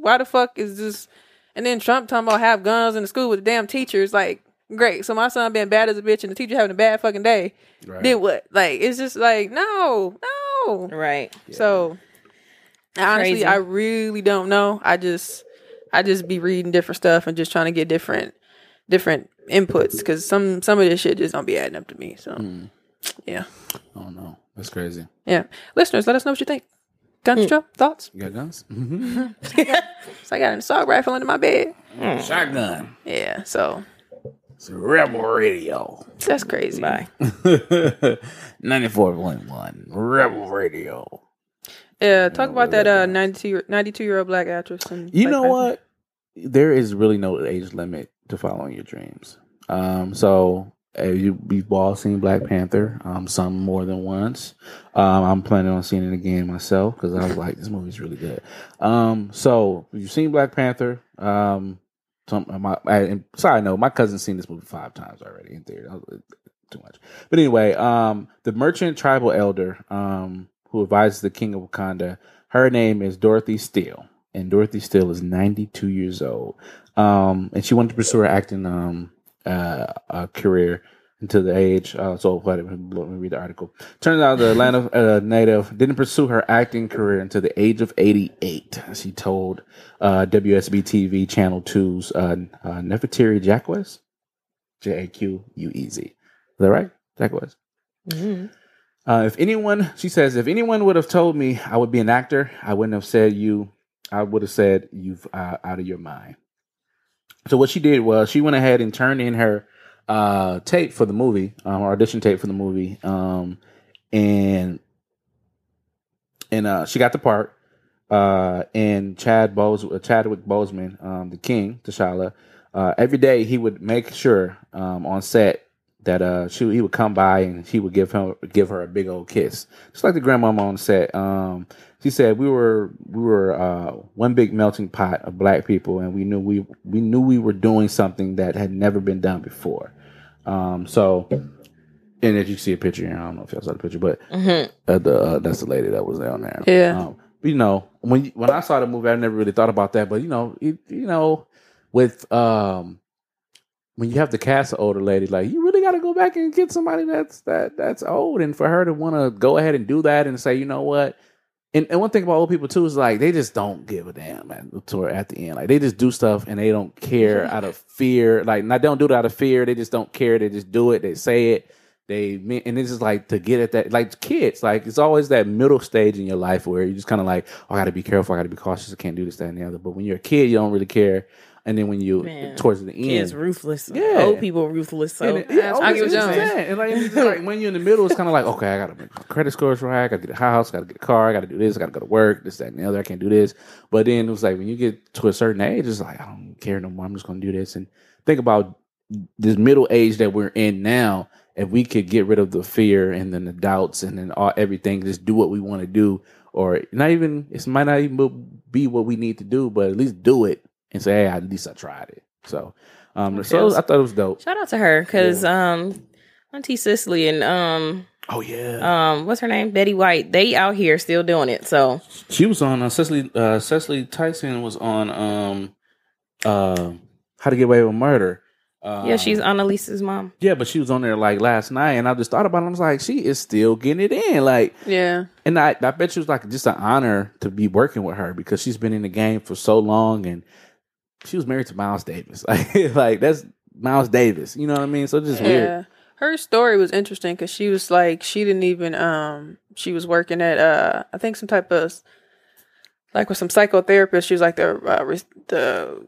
why the fuck is this? And then Trump talking about have guns in the school with the damn teachers. Like, great. So my son being bad as a bitch and the teacher having a bad fucking day. Right. Then what? Like, it's just like, no, no. Right. So honestly, Crazy. I really don't know. I just I just be reading different stuff and just trying to get different different inputs because some some of this shit just don't be adding up to me. So Hmm. yeah, Oh no, that's crazy. yeah. Listeners, let us know what you think. Gun control hmm. thoughts? You got guns? Mm-hmm. So I got an assault rifle under my bed. Hmm. Shotgun. Yeah, so It's rebel radio. that's crazy. Bye. 94.1 Rebel Radio. Yeah, talk about that uh 92 92 year old black actress. And You Black know what? There is really no age limit to following your dreams. Um, so uh, you, we've all seen Black Panther, um, some more than once. Um, I'm planning on seeing it again myself because I was like, this movie's really good. Um, so you've seen Black Panther. Um, some my I, side my cousin's seen this movie five times already in theater. Too much, but anyway, um, the merchant tribal elder, um, who advises the king of Wakanda, her name is Dorothy Steele, and Dorothy Steele is 92 years old. Um, and she wanted to pursue her acting um uh, uh career until the age. Uh, so let me, let me read the article. Turns out the Atlanta uh, native didn't pursue her acting career until the age of 88. She told uh, WSB TV Channel 2's uh, uh, Nefertiti Jaquez. J A Q U E Z. Is that right? Jack was. Mhm. Uh, if anyone, she says, if anyone would have told me I would be an actor, I wouldn't have said you. I would have said you've uh, out of your mind. So what she did was she went ahead and turned in her uh, tape for the movie, um, her audition tape for the movie, um, and and uh, she got the part. Uh, and Chad Bose, uh, Chadwick Boseman, um, the King, T'Challa, uh, every day he would make sure um, on set that uh, she he would come by and he would give him give her a big old kiss, just like the grandmama on set. Um, she said we were we were uh, one big melting pot of black people, and we knew we we knew we were doing something that had never been done before. Um, so, and if you see a picture here, I don't know if y'all saw the picture, but Mhm. uh, the uh, that's the lady that was down there. Yeah. Um, but, you know, when when I saw the movie, I never really thought about that. But you know, it, you know, with um, when you have to cast an older lady, like you really got to go back and get somebody that's that that's old, and for her to want to go ahead and do that and say, you know what. And, and one thing about old people too is like they just don't give a damn at, toward at the end. Like they just do stuff and they don't care out of fear. Like not they don't do it out of fear. They just don't care. They just do it. They say it. They and it's just like to get at that. Like kids, like it's always that middle stage in your life where you just kind of like, oh, I got to be careful. I got to be cautious. I can't do this, that, and the other. But when you're a kid, you don't really care. And then when you Man. towards the end, Kids ruthless. Yeah. Old people ruthless. So and yeah, I get what you're just saying. And like, it's like when you're in the middle, it's kind of like, okay, I gotta make my credit scores right. I gotta get a house. I gotta get a car. I gotta do this. I gotta go to work. This, that, and the other. I can't do this. But then it was like when you get to a certain age, it's like I don't care no more. I'm just gonna do this. And think about this middle age that we're in now. If we could get rid of the fear and then the doubts and then all everything, just do what we want to do, or not even it might not even be what we need to do, but at least do it and say, hey, at least I tried it. So, um, so I thought it was dope. shout out to her because um, Auntie Cicely and um, Oh yeah. um, what's her name? Betty White. They out here still doing it. So She was on uh, Cicely uh, Cicely Tyson was on um uh How to Get Away with Murder. Uh, yeah, she's Annalise's mom. yeah, but she was on there like last night, and I just thought about it. I was like, she is still getting it in, like, Yeah. and I, I bet you was like just an honor to be working with her because she's been in the game for so long, and she was married to Miles Davis, like, that's Miles Davis, you know what I mean? So just Yeah. weird. Her story was interesting because she was like she didn't even um she was working at uh I think some type of like with some psychotherapist. She was like the uh, the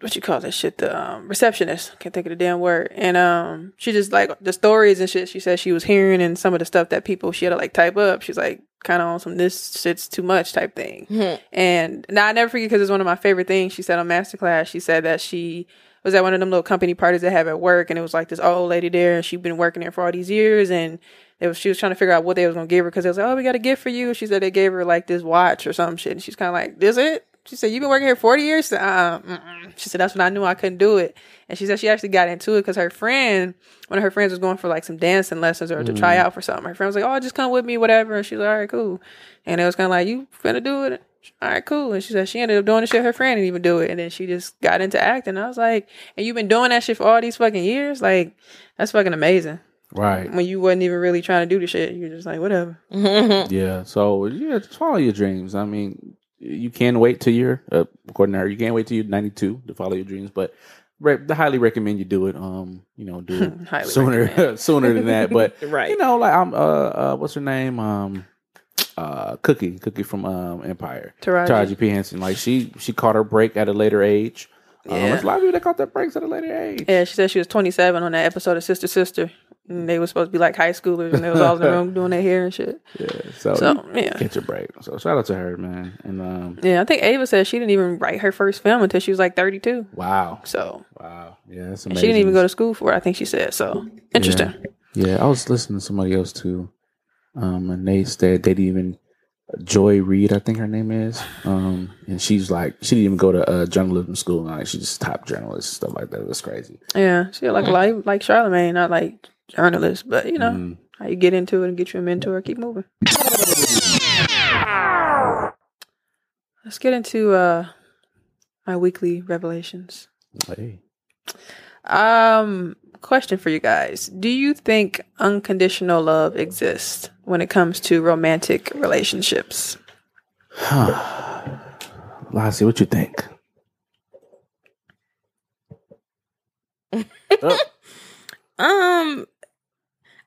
what you call that shit the um, receptionist. Can't think of the damn word. And um she just like the stories and shit. She said she was hearing and some of the stuff that people she had to like type up. She's like kind of on some this shit's too much type thing. And now I never forget because it's one of my favorite things she said on Masterclass. She said that she was at one of them little company parties they have at work, and it was like this old lady there, and she'd been working there for all these years, and it was she was trying to figure out what they was gonna give her because they was like, oh, we got a gift for you. She said they gave her like this watch or some shit, and she's kind of like, this it? She said, you've been working here 40 years? She said, uh. She said, that's when I knew I couldn't do it. And she said she actually got into it because her friend, one of her friends was going for like some dancing lessons or to try out for something. Her friend was like, oh, just come with me, whatever. And she was like, all right, cool. And it was kind of like, you finna do it? All right, cool. And she said she ended up doing the shit her friend didn't even do it. And then she just got into acting. I was like, and you've been doing that shit for all these fucking years? Like, that's fucking amazing. Right. When you wasn't even really trying to do the shit. You're just like, whatever. Yeah. So yeah, follow your dreams. I mean, you can wait till you're uh, according to her, you can't wait till you're 92 to follow your dreams, but re- I highly recommend you do it. Um, you know, do it sooner sooner than that. But Right. you know, like I'm uh, uh what's her name? Um, uh, Cookie, Cookie from um Empire, Taraji. Taraji P Henson. Like she she caught her break at a later age. Um, Yeah. there's a lot of people that caught their breaks at a later age. Yeah, she said she was 27 on that episode of Sister Sister. And they were supposed to be like high schoolers, and they was all in the room doing their hair and shit. Yeah. So, So, yeah. get your break. So shout out to her, man. And um, Yeah, I think Ava said she didn't even write her first film until she was like 32. wow, So wow, yeah, that's and amazing. she didn't even go to school for it. I think she said so. Interesting. Yeah, I was listening to somebody else too, um, and they said they didn't even Joy Reid, I think her name is, um, and she's like she didn't even go to uh, journalism school, and like she's just top journalist stuff like that. It was crazy. Yeah, she like like like Charlemagne, not like journalist, but you know Mm. how you get into it and get your mentor, keep moving. Let's get into uh my weekly revelations. Hey. Um, question for you guys: Do you think unconditional love exists when it comes to romantic relationships? Huh. Lassie, what you think? oh, Um,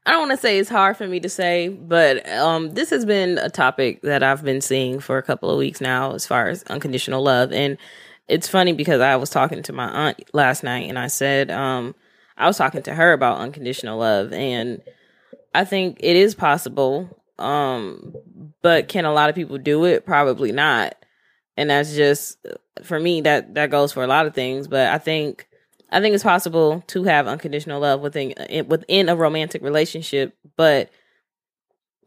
I don't want to say it's hard for me to say, but um, this has been a topic that I've been seeing for a couple of weeks now, as far as unconditional love, and it's funny because I was talking to my aunt last night, and I said, um, I was talking to her about unconditional love, and I think it is possible. Um, but can a lot of people do it? Probably not. And that's just for me that that goes for a lot of things, but I think I think it's possible to have unconditional love within within a romantic relationship, but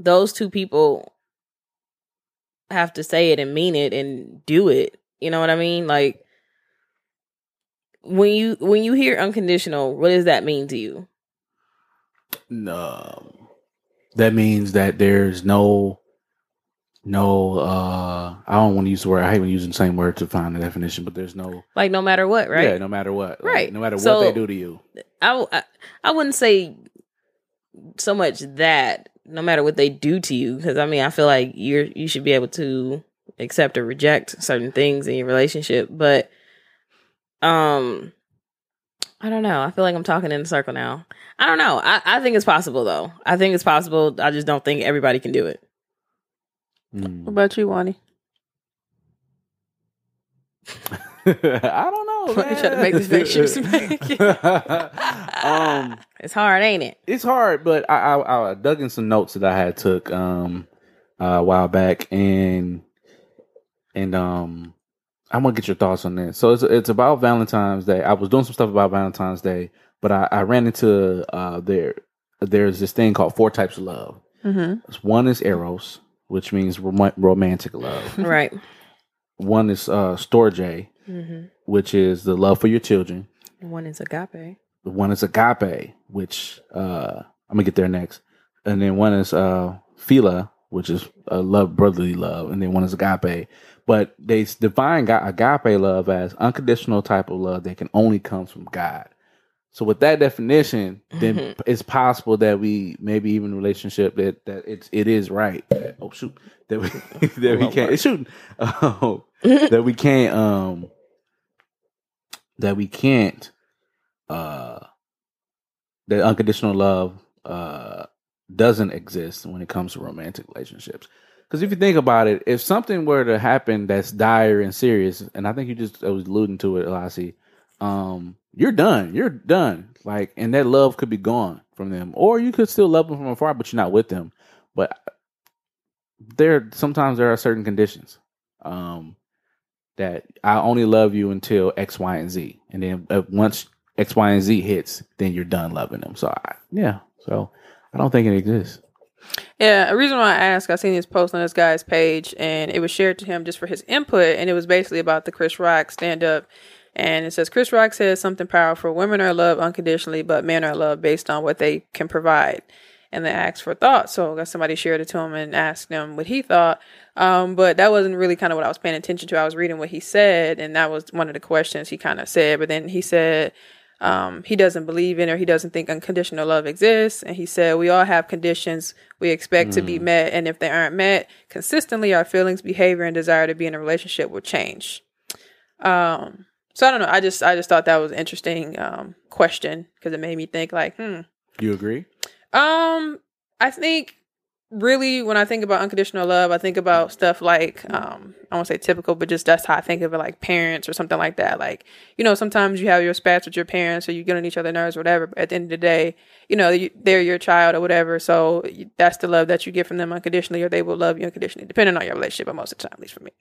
those two people have to say it and mean it and do it. You know what I mean? Like when you when you hear unconditional, what does that mean to you? No, that means that there's no no uh I don't want to use the word I hate when using the same word to find the definition, but there's no Like no matter what, right? Yeah, no matter what. Like, Right. no matter So- what they do to you. I, I I wouldn't say so much that no matter what they do to you because I mean I feel like you're you should be able to accept or reject certain things in your relationship but um I don't know I feel like I'm talking in a circle now I don't know I, I think it's possible though I think it's possible I just don't think everybody can do it Mm. What about you, Wani? I don't know. You trying to make this face juicy, man. um, it's hard ain't it it's hard, but I, I I dug in some notes that I had took um uh, a while back, and and um I want to get your thoughts on this. So it's it's about Valentine's Day. I was doing some stuff about Valentine's Day, but I, I ran into uh there there's this thing called four types of love. Mm-hmm. One is eros, which means rom- romantic love. right One is uh storge, hmm which is the love for your children. one is agape One is agape, which uh I'm gonna get there next, and then one is uh philia, which is a love, brotherly love, and then one is agape. But they define ga- agape love as unconditional type of love that can only come from God. So with that definition, then Mhm. it's possible that we maybe even relationship that that it's it is right. that- oh shoot, that we that we can't it's shooting. Oh, that we can't um that we can't uh that unconditional love uh doesn't exist when it comes to romantic relationships because if you think about it if something were to happen that's dire and serious and i think you just I was alluding to it Lassie, um you're done. You're done. Like and that love could be gone from them. Or you could still love them from afar but you're not with them. But there sometimes there are certain conditions um that I only love you until X, Y, and Z, and then uh, once X, Y, and Z hits, then you're done loving them. So I, yeah, so I don't think it exists. Yeah, a reason why I asked, I seen his post on this guy's page, and it was shared to him just for his input, and it was basically about the Chris Rock stand up. And it says Chris Rock says something powerful: "Women are loved unconditionally, but men are loved based on what they can provide." And they asked for thoughts, so somebody shared it to him and asked him what he thought. Um, but that wasn't really kind of what I was paying attention to. I was reading what he said, and that was one of the questions he kind of said. But then he said um, he doesn't believe in or he doesn't think unconditional love exists. And he said, We all have conditions we expect to be met. And if they aren't met consistently, our feelings, behavior, and desire to be in a relationship will change. Um, so I don't know. I just I just thought that was an interesting um, question because it made me think like, hmm. You agree? Um, I think really when I think about unconditional love, I think about stuff like um I won't say typical, but just that's how I think of it, like parents or something like that. Like you know, sometimes you have your spats with your parents, or you get on each other's nerves, or whatever. But at the end of the day, you know, they're your child or whatever. So that's the love that you get from them unconditionally, or they will love you unconditionally, depending on your relationship. But most of the time, at least for me.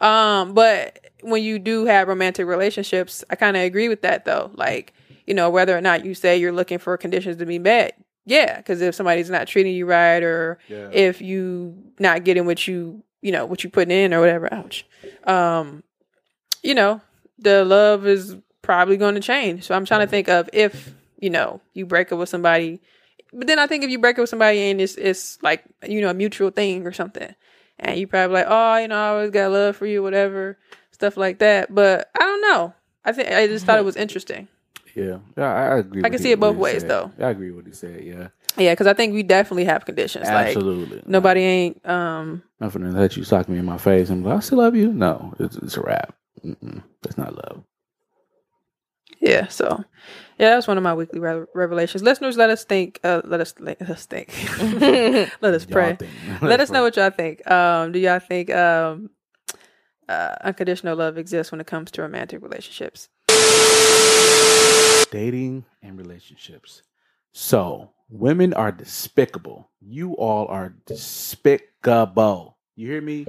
Um, but when you do have romantic relationships, I kind of agree with that though. Like, you know, whether or not you say you're looking for conditions to be met, yeah, because if somebody's not treating you right, or Yeah. if you not getting what you, you know, what you putting in or whatever, ouch. Um, you know, the love is probably going to change. So I'm trying to think of if you know you break up with somebody, but then I think if you break up with somebody and it's it's like you know a mutual thing or something, and you probably like, oh, you know, I always got love for you, whatever, stuff like that. But I don't know. I think I just thought it was interesting. Yeah, yeah, I I agree. I with can he- see it both ways, said. though. I agree with what he said. Yeah, Yeah, because I think we definitely have conditions. Like absolutely. nobody ain't um I'm finna let you sock me in my face and be like, I still love you. No, it's, it's a wrap. Mm-mm, that's not love. Yeah, so yeah, that's one of my weekly re- revelations. Listeners, let us think. Uh, let us let us think. let us pray. think. Let us know what y'all think. Um, do y'all think um, uh, unconditional love exists when it comes to romantic relationships? Dating and relationships. So, women are despicable. You all are despicable. You hear me?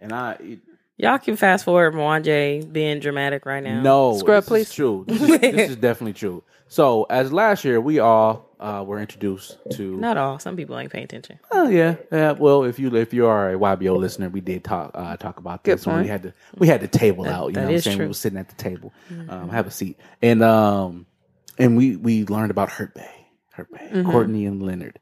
And I it- Y'all can fast forward Mwanje being dramatic right now. no, Scrub, this please. is true. This is, this is definitely true. So, as last year, we all uh, were introduced to. Not all. Some people ain't paying attention. Oh yeah, yeah. Well, if you if you are a YBO listener, we did talk uh, talk about this when we had the we had the table That- out. You know what I'm saying? We true. Mm-hmm. were sitting at the table. Um, have a seat, and um, and we we learned about Hurt Bae, Hurt Bae, Mhm. Courtney and Leonard.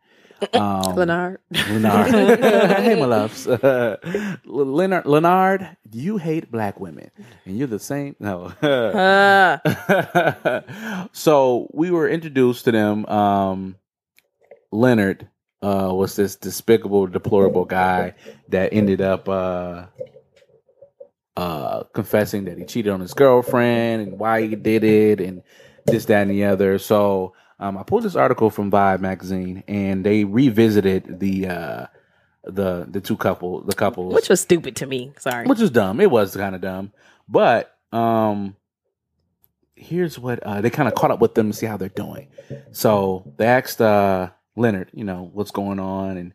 Um, Leonard. Leonard. hey, my loves. Leonard, Leonard, you hate black women, and you're the same. No. Uh, so we were introduced to them. Um, Leonard uh, was this despicable, deplorable guy that ended up uh, uh, confessing that he cheated on his girlfriend and why he did it, and this, that, and the other. So um, I pulled this article from Vibe magazine, and they revisited the uh, the the two couple, the couples, which was stupid to me. Sorry. which was dumb. It was kind of dumb, but um, here's what uh, they kind of caught up with them to see how they're doing. So they asked uh, Leonard, you know, what's going on, and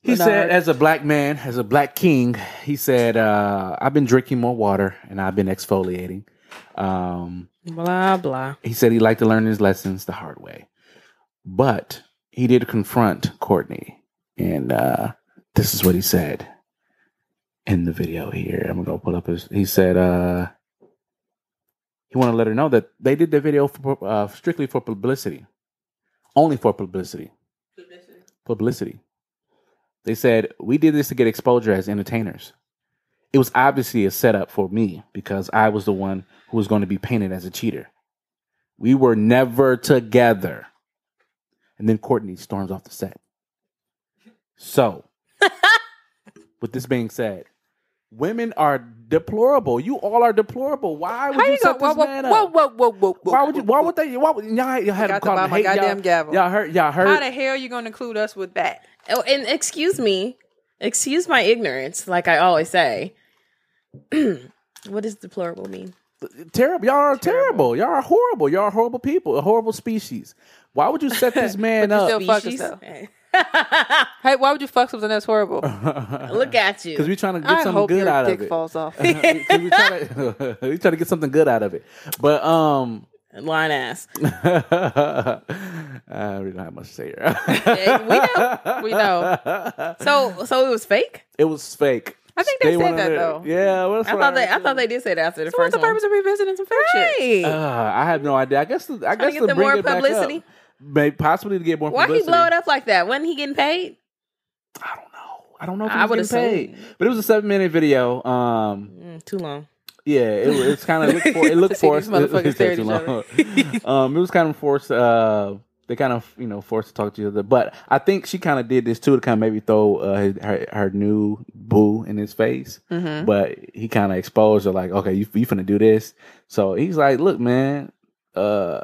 he Leonard. said, as a black man, as a black king, he said, uh, "I've been drinking more water and I've been exfoliating." Um, Blah blah. he said he liked to learn his lessons the hard way, but he did confront Courtney, and uh, this is what he said in the video. Here, I'm gonna go pull up his. He said uh, he wanted to let her know that they did the video for uh, strictly for publicity, only for publicity. publicity. Publicity. They said we did this to get exposure as entertainers. It was obviously a setup for me because I was the one who was going to be painted as a cheater. We were never together. And then Courtney storms off the set. So, with this being said, women are deplorable. You all are deplorable. Why would How you, you set this whoa, man whoa, up? whoa, whoa, whoa, whoa. Why would you? Why would they? Why would y'all, y'all had to call him my goddamn y'all, gavel. Y'all heard? Y'all heard? How the hell you going to include us with that? Oh, and excuse me, excuse my ignorance. Like I always say, what does deplorable mean? terrible. Y'all are terrible. Y'all are horrible. Y'all are horrible people. A horrible species. Why would you set this man But up? still fuck us, Species? Hey, why would you fuck something that's horrible? Look at you. Because we're trying to get I something hope good your out dick of it. falls off. 'Cause we try to we try to get something good out of it. But um Line ass. I really don't have much to say here. we know. We know. So, so it was fake. it was fake. I think they said that, to- though. Yeah, well, that's I what thought they. I thought they did say that after the So what's the purpose of revisiting some fake shit? Uh, I have no idea. I guess. The, I Trying guess to get to the bring more it back publicity? Up, maybe possibly to get more Why he blow it up like that? Wasn't he getting paid? I don't know. I don't know if he I was would getting paid. But it was a seven minute video. Um, Mm, too long. Yeah, it, was- it's kind of look for it looked See forced. these it- stare at it's each too long. um, it was kind of forced. Uh, they kind of you know forced to talk to each other, but I think she kind of did this too to kind of maybe throw uh, his, her her new boo in his face. Mm-hmm. But he kind of exposed her like, okay, you you finna do this. So he's like, look, man, uh,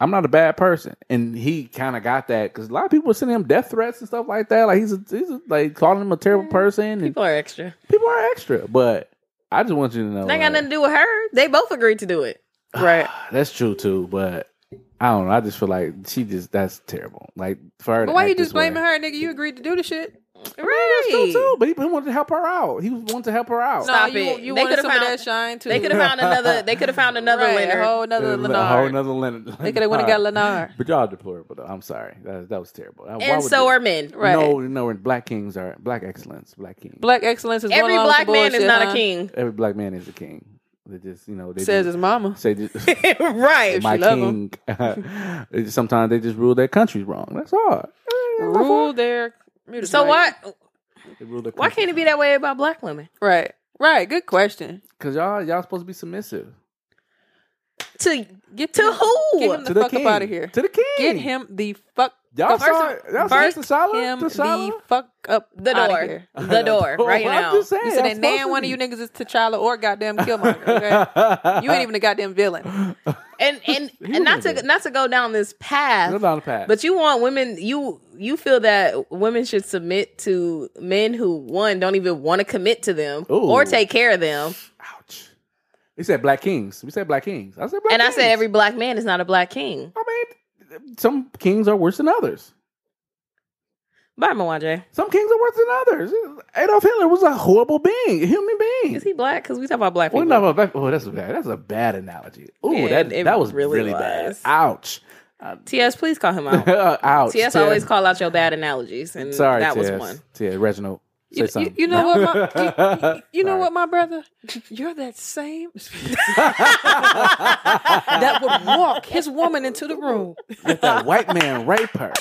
I'm not a bad person, and he kind of got that because a lot of people were sending him death threats and stuff like that. Like he's a, he's a, like calling him a terrible person, and People are extra. people are extra. But I just want you to know, That got nothing to do with her. They both agreed to do it. Right. That's true too, but I don't know. I just feel like she just that's terrible. Like for her. But to why you just blaming way. her, nigga? You agreed to do the shit. right? That's true too. But he, he wanted to help her out. He was wanted to help her out. Stop no, you, it. you They wanted could've some of found- that shine too. They could have found another. They could have found another right, Leonard. a whole another a whole another Leonard. They could have went and got Leonard. But y'all deplorable though. I'm sorry. That that was terrible. And would so you- are men. Right. No, no. Black kings are black excellence. Black kings. Black excellence is Every along black the man is not huh? a king. Every black man is a king. They just you know they Says just, his mama. say just, right. my she love king. They just- Sometimes they just rule their countries wrong. That's all. Rule their. mute So right? why? They rule their Why can't it be that way about black women? Right. Right. Good question. Because y'all y'all supposed to be submissive To Get To who? Get him the to the fuck king. up out of here. To the Get him the fuck. Y'all the saw it. Y'all saw first T'Challa? him T'Challa? the fuck up The outta door. here. The door. Right I'm now. just saying, You said I'm that nan supposed one to of you niggas is T'Challa or goddamn Killmonger. Okay? you ain't even a goddamn villain. And and and not to been. not to go down this path. Go down the path. But you want women you you feel that women should submit to men who one don't even want to commit to them Ooh. or take care of them. Ouch. We said black kings. We said black kings. I said black and I kings. said every black man is not a black king. I mean, some kings are worse than others. Bye, Mwanje. Some kings are worse than others. Adolf Hitler was a horrible being, a human being. Is he black? Because we talk about black people. no, but- oh, that's a bad. That's a bad analogy. Ooh, Yeah, that that was really really, bad. was. Ouch. TS, please call him out. Ouch. TS Tia. always call out your bad analogies, and Sorry, that was one. Tia, Reginald, You, you, you know what, my, you, you know Sorry. what, my brother? You're that same that would walk his woman into the room Let that white man rape her.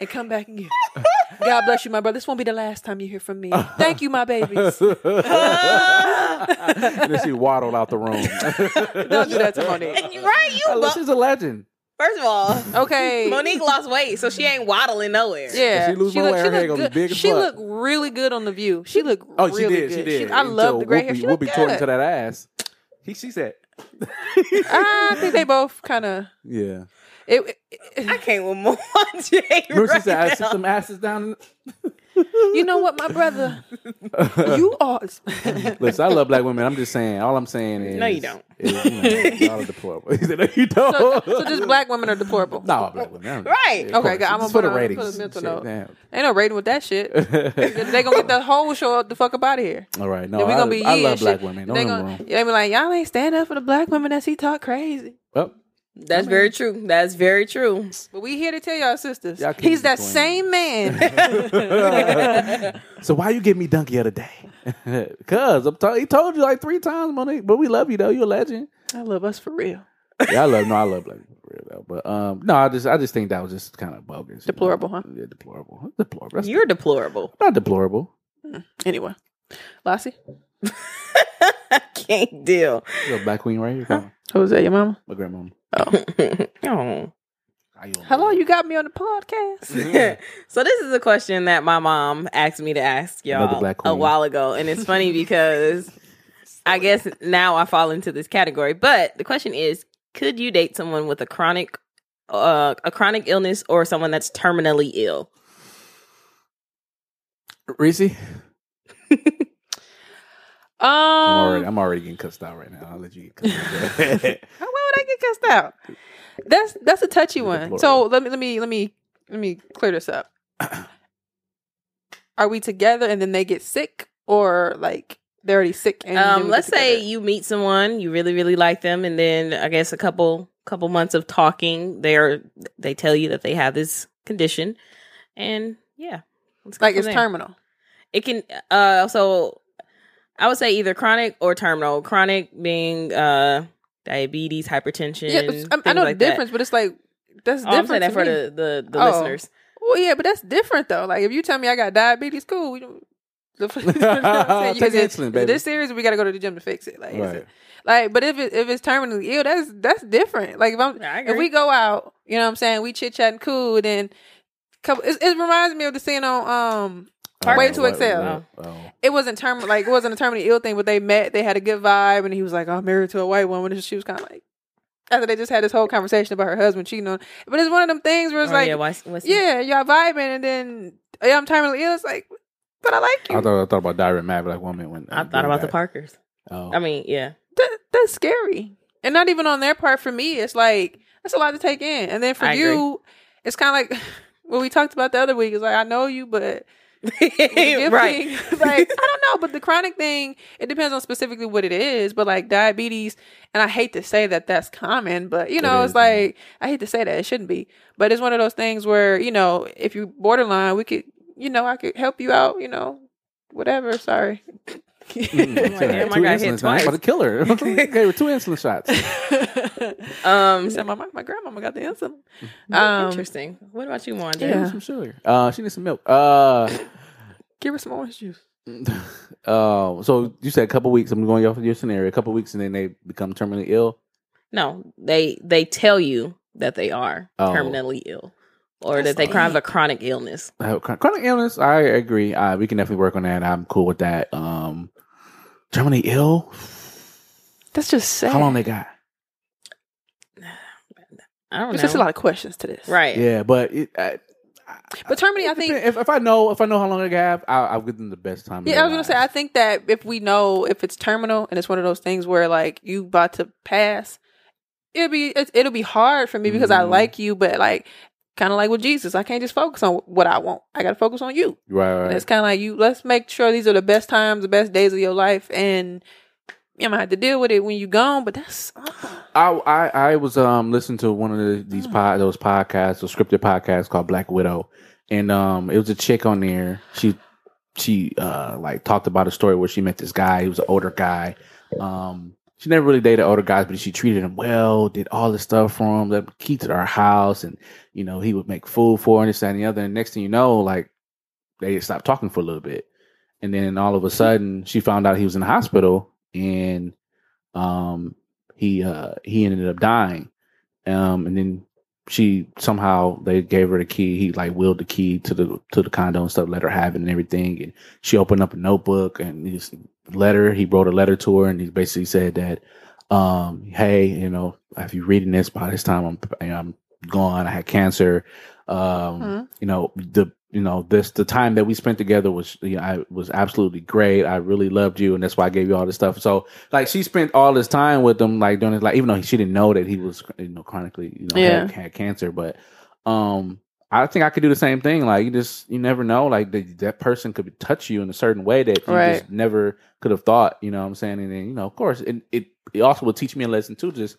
and come back and get. her. God bless you, my brother. This won't be the last time you hear from me. Thank you, my babies. and then she waddled out the room. Don't do that to Mo'Nique. right? You. Bu- She's a legend. First of all, Okay. Mo'Nique lost weight, so she ain't waddling nowhere. Yeah, If she lose more look- weight, her hair look good. big She fuck. looked really good on the View. She looked Oh, really she did. good. She did. I love the gray hair. Whoopi, She looked Whoopi tore into good. that ass. He, she said, I think they both kind of. "Yeah." It, it- I can't with Mwanje. Remember, right she said, "I sit some asses down." you know what, my brother? you are. Listen, I love black women. I'm just saying. All I'm saying is, No, you don't. is, you know, y'all are deplorable. He said, "No, you don't." so, so just black women are deplorable. No, all black women. I'm- Right. of Okay, course. I'm gonna Just put a- rating. put a mental Shit, note. damn. Ain't no rating with that shit. they gonna get the whole show up the fuck up out of here. All right, no, Then we gonna be I yeah love and black shit. women. Don't They get gonna wrong. they be like, y'all ain't stand up for the black women that he talk crazy. Well, That's very true. That's very true. But we here to tell y'all sisters, Y'all he's that clean. same man. so why you give me donkey of the day? Cause I'm t- he told you like three times, Mo'Nique. But we love you though. You're a legend. I love us for real. Yeah, I love. No, I love black people for real though. But um, no, I just I just think that was just kind of bogus. you know? Deplorable, huh? Yeah, deplorable. Deplorable. That's You're deplorable. not deplorable. Anyway, Lassie, I can't deal. You're a black queen right here. Come on. who's that? Your mama? My grandmama. oh. How you Hello, you got me on the podcast. so this is a question that my mom asked me to ask y'all a while ago, and it's funny because I guess now I fall into this category. But the question is, could you date someone with a chronic, uh, a chronic illness or someone that's terminally ill? Reese? I'm already, Um, I'm already getting cussed out right now. I'll let you get cussed out. How why would I get cussed out? That's that's a touchy You're one. So let me let me let me let me clear this up. Are we together and then they get sick, or like they're already sick? And Um, let's say you meet someone, you really, really like them, and then I guess a couple couple months of talking, they're they tell you that they have this condition, and yeah, let's like it's there. terminal. It can uh so I would say either chronic or terminal. Chronic being uh diabetes, hypertension. Yeah, it's- I, I know like the that. difference, but it's like that's Oh, I'm different saying that for me. the the, the Oh. listeners. Well, yeah, but that's different though. Like if you tell me I got diabetes, cool. We don't. The, you know what Take Is it- insulin, it baby. This serious, we got to go to the gym to fix it. Like, is Right. it, like, but if it, if it's terminally ill, that's that's different. Like if I'm I if we go out, you know what I'm saying, we chit chatting cool, then couple. It, it reminds me of the scene on um. Waiting to Exhale. what-. It wasn't term like it wasn't a terminally ill thing, but they met. They had a good vibe, and he was like, "Oh, I'm married to a white woman." And she was kind of like, after they just had this whole conversation about her husband cheating on. But it's one of them things where it's Oh, like, yeah, what's, what's yeah, y'all vibing, and then yeah, I'm terminally ill. It's like, but I like you. I thought I thought about Diary Mad Black Woman when I uh, thought about the Parkers. Oh. I mean, yeah. that, that's scary, and not even on their part. For me, it's like that's a lot to take in, and then for I you, it's kind of like what we talked about the other week. It's like I know you, but with the gift right. like I don't know, but the chronic thing, it depends on specifically what it is. But like diabetes, and I hate to say that that's common, but you know, It it's like I hate to say that it shouldn't be, but it's one of those things where you know, if you borderline, we could, you know, I could help you out, you know, whatever. Sorry. Mm, Damn, I two got hit insulin shots. I'm twice. about to kill her. okay, with two insulin shots. Um, said my my grandmama got the insulin. um, Um, interesting. What about you, Wanda? Yeah. Some sugar. Uh, she needs some milk. Uh, Give her some orange juice. uh, so you said a couple weeks. I'm going off of your scenario. A couple weeks, and then they become terminally ill. No, they they tell you that they are Oh. terminally ill or That's that they have deep. a chronic illness. Uh, chronic illness. I agree. Uh, we can definitely work on that. I'm cool with that. Um, terminally ill. That's just sad. How long they got? I don't There's know. just a lot of questions to this. right. Yeah, but it, uh, But terminally, I think. if, if I know if I know how long they have, I'll, I'll give them the best time. Yeah, I their was gonna say. I think that if we know if it's terminal and it's one of those things where like you about to pass, it'll be it, it'll be hard for me because I Mhm. like you, but like kind of like with Jesus, I can't just focus on what I want. I got to focus on you. right, And it's kind of like you. Let's make sure these are the best times, the best days of your life, and you might have to deal with it when you're gone. But that's uh, I, I I was um listening to one of the, these Mm. pod those podcasts, those scripted podcasts called Black Widow, and um it was a chick on there. She she uh like talked about a story where she met this guy. He was an older guy. Um, she never really dated older guys, but she treated him well. Did all this stuff for him. Let him key to our house, and you know he would make food for her and this and the other. And next thing you know, like they stopped talking for a little bit, and then all of a sudden she found out he was in the hospital and um he uh he ended up dying um and then she somehow they gave her the key. He like willed the key to the to the condo and stuff let her have it and everything. And she opened up a notebook and his letter he wrote a letter to her and he basically said that um hey you know if you're reading this by this time i'm i'm gone. I had cancer. Um Mhm. you know the you know this the time that we spent together was you know, I was absolutely great. I really loved you, and that's why I gave you all this stuff. So like she spent all this time with him, like doing it, like even though she didn't know that he was you know chronically you know had, Yeah. had cancer, but um I think I could do the same thing. Like you just you never know, like that that person could touch you in a certain way that you Right. just never could have thought. You know what I'm saying? And then you know of course it it, it also will teach me a lesson too. Just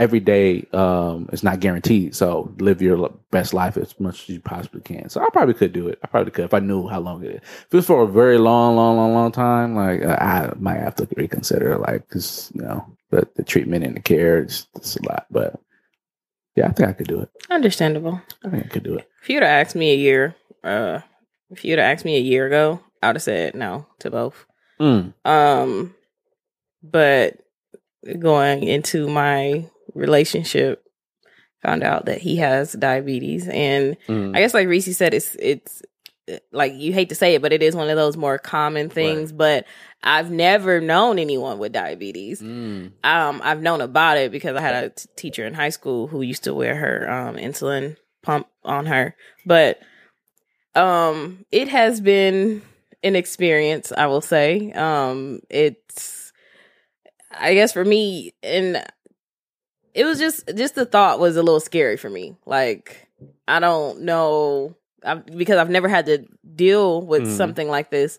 every day um it's not guaranteed so live your best life as much as you possibly can so i probably could do it i probably could if i knew how long it is. if it was for a very long long long long time like uh, i might have to reconsider like because you know the, the treatment and the care is it's a lot but yeah i think i could do it Understandable. i think i could do it If you'd have asked me a year, uh, if you'd have asked me a year ago, I would have said no to both. mm. Um, but going into my relationship, found out that he has diabetes, and Mm. I guess like Reese said, it's it's like you hate to say it, but it is one of those more common things. But I've never known anyone with diabetes. Mm. Um, I've known about it because I had a t- teacher in high school who used to wear her um insulin pump on her, but um, it has been an experience. I will say, um, it's I guess for me, and it was just just the thought was a little scary for me. Like I don't know i because I've never had to deal with Mhm. something like this.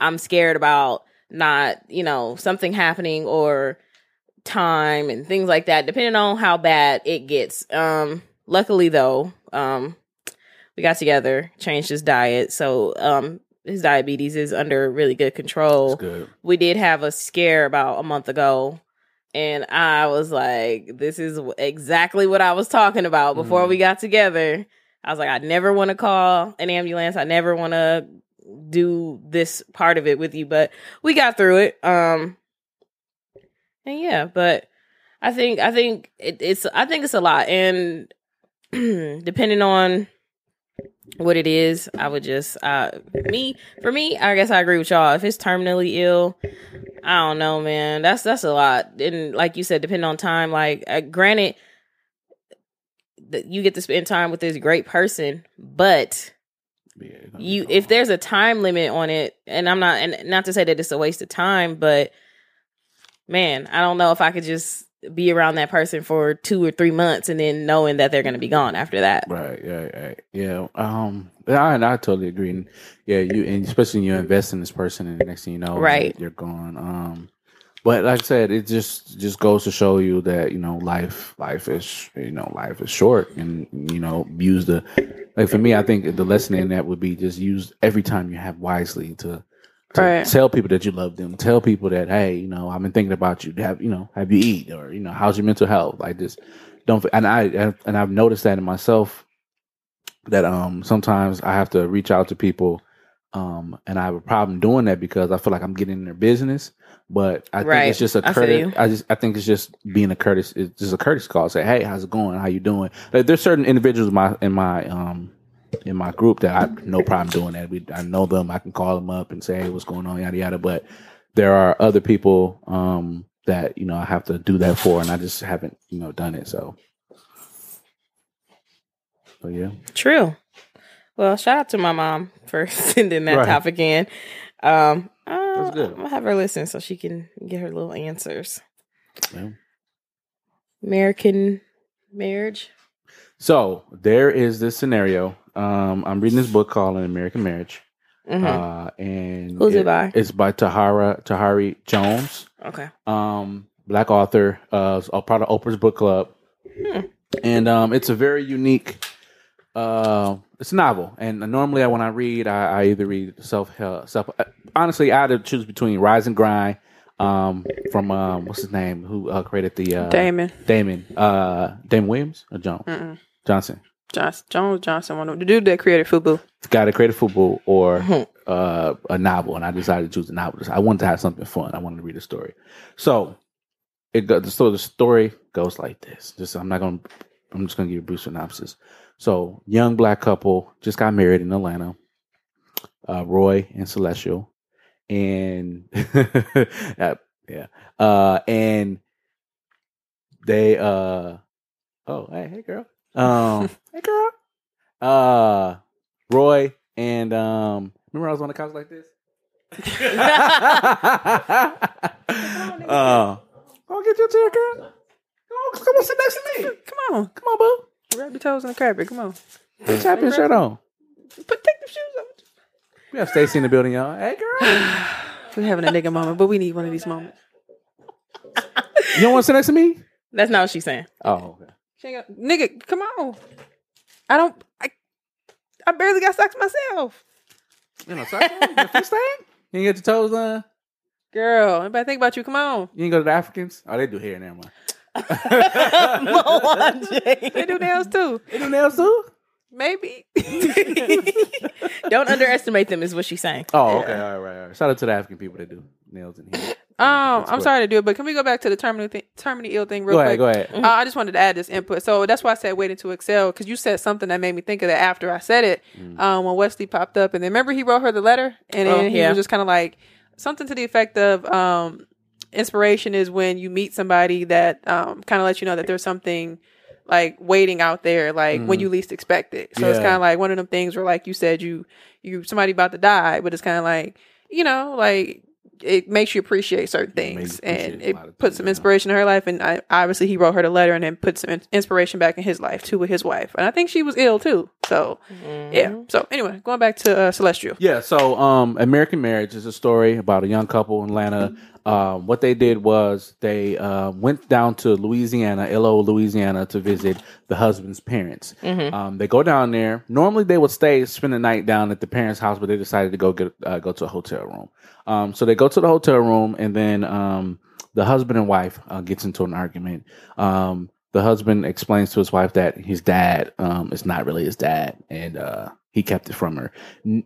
I'm scared about not, you know, something happening or time and things like that, depending on how bad it gets. Um, luckily though, um, we got together, changed his diet, so um, his diabetes is under really good control good we did have a scare about a month ago and i was like this is exactly what i was talking about before Mhm. we got together. I was like i never want to call an ambulance. I never want to do this part of it with you but we got through it um and yeah but i think i think it, it's i think it's a lot. And depending on what it is i would just uh me for me i guess i agree with y'all. If it's terminally ill i don't know man. That's that's a lot. And like you said depending on time like uh, granted that you get to spend time with this great person but Yeah, it's gonna be you if there's a time limit on it and i'm not and not to say that it's a waste of time but man i don't know if i could just be around that person for two or three months and then knowing that they're going to be gone after that Right, right, right. Yeah. Um I, I totally agree. And yeah, you and especially you invest in this person and the next thing you know, Right. you're gone. Um but like I said, it just just goes to show you that, you know, life life is you know, life is short and you know, use the like for me I think the lesson in that would be just use every time you have wisely to to Right. tell people that you love them. Tell people that, hey, you know, I've been thinking about you. Have you know, have you eat or you know, how's your mental health? Like just don't. And I and I've noticed that in myself that um sometimes I have to reach out to people Um, and I have a problem doing that because I feel like I'm getting in their business. But I think it's just a courtesy. I just I think it's just being a courteous. It's just a courtesy call. Say, hey, how's it going? How you doing? Like, there's certain individuals in my in my um in my group that I have no problem doing that. We I know them. I can call them up and say, hey, what's going on? Yada yada. But there are other people um that you know I have to do that for, and I just haven't you know done it. So, so yeah. True. Well, shout out to my mom for sending that Right. topic in. Um, uh, That's good. I'm gonna have her listen so she can get her little answers. Yeah. American marriage. So there is this scenario. Um, I'm reading this book called An American Marriage, Mhm. uh, and Who's it by? It's by Tahara Tayari Jones, okay. um, black author, uh, a part of Oprah's book club, Hmm. and um, it's a very unique. Uh, it's a novel, and normally I, when I read, I, I either read self help. Self honestly, I had to choose between Rise and Grind, um, from um, what's his name, who uh, created the uh, Damon Damon, uh, Damon Williams or Jones Mm-mm. Johnson. Johnson, Jones Johnson, one of the dude that created Fubu. the guy that created football or Mhm. uh, a novel, and I decided to choose a novel. I wanted to have something fun. I wanted to read a story. So it go, the story. The story goes like this. Just I'm not gonna. I'm just gonna give you a brief synopsis. So young black couple just got married in Atlanta. Uh, Roy and Celestial, and uh, yeah, uh, and they uh oh hey hey girl um hey girl uh Roy and um remember I was on the couch like this? uh go get your chair, girl. Come on, come on, sit next to me. Come on, Come on, boo. wrap your toes in the carpet. Come on, Put your your shirt on. put take the shoes off. We have Stacy in the building, y'all. Hey girl. We're having a nigga moment, but we need one of these moments. You don't want to sit next to me? That's not what she's saying. Oh, okay. She ain't got, nigga, come on. I don't. I, I barely got socks myself, You know, sorry, you got fish thing? You ain't get your toes on? girl. Anybody think about you? Come on. You ain't go to the Africans? Oh, they do hair now. They do nails too. They do nails too? Maybe. Don't underestimate them, is what she's saying. Oh, okay. All right, right, all right. Shout out to the African people that do nails in here. Um, I'm sorry to do it, but can we go back to the terminally th- terminally ill thing real Go quick? ahead, go ahead. Uh, I just wanted to add this input. So that's why I said Waiting to Exhale because you said something that made me think of that after I said it. Mm. Um, when Wesley popped up, and then remember he wrote her the letter, and then Oh, he yeah. was just kind of like something to the effect of um, inspiration is when you meet somebody that um, kind of lets you know that there's something like waiting out there, like when Mhm. you least expect it. So it's kind of like one of them things where, like you said, you you somebody about to die, but it's kind of like you know, like it makes you appreciate certain It things, appreciate and it puts some yeah. inspiration in her life. And I, obviously, he wrote her the letter and then put some in- inspiration back in his life too with his wife. And I think she was ill too. So yeah. So anyway, going back to uh, Celestial. Yeah, so um, American Marriage is a story about a young couple in Atlanta. Um, what they did was they uh, went down to Louisiana, LO, Louisiana, to visit the husband's parents. Mhm. Um, they go down there. Normally, they would stay, spend the night down at the parents' house, but they decided to go get uh, go to a hotel room. Um, so they go to the hotel room, and then um, the husband and wife uh, gets into an argument. Um, the husband explains to his wife that his dad um, is not really his dad, and uh, he kept it from her.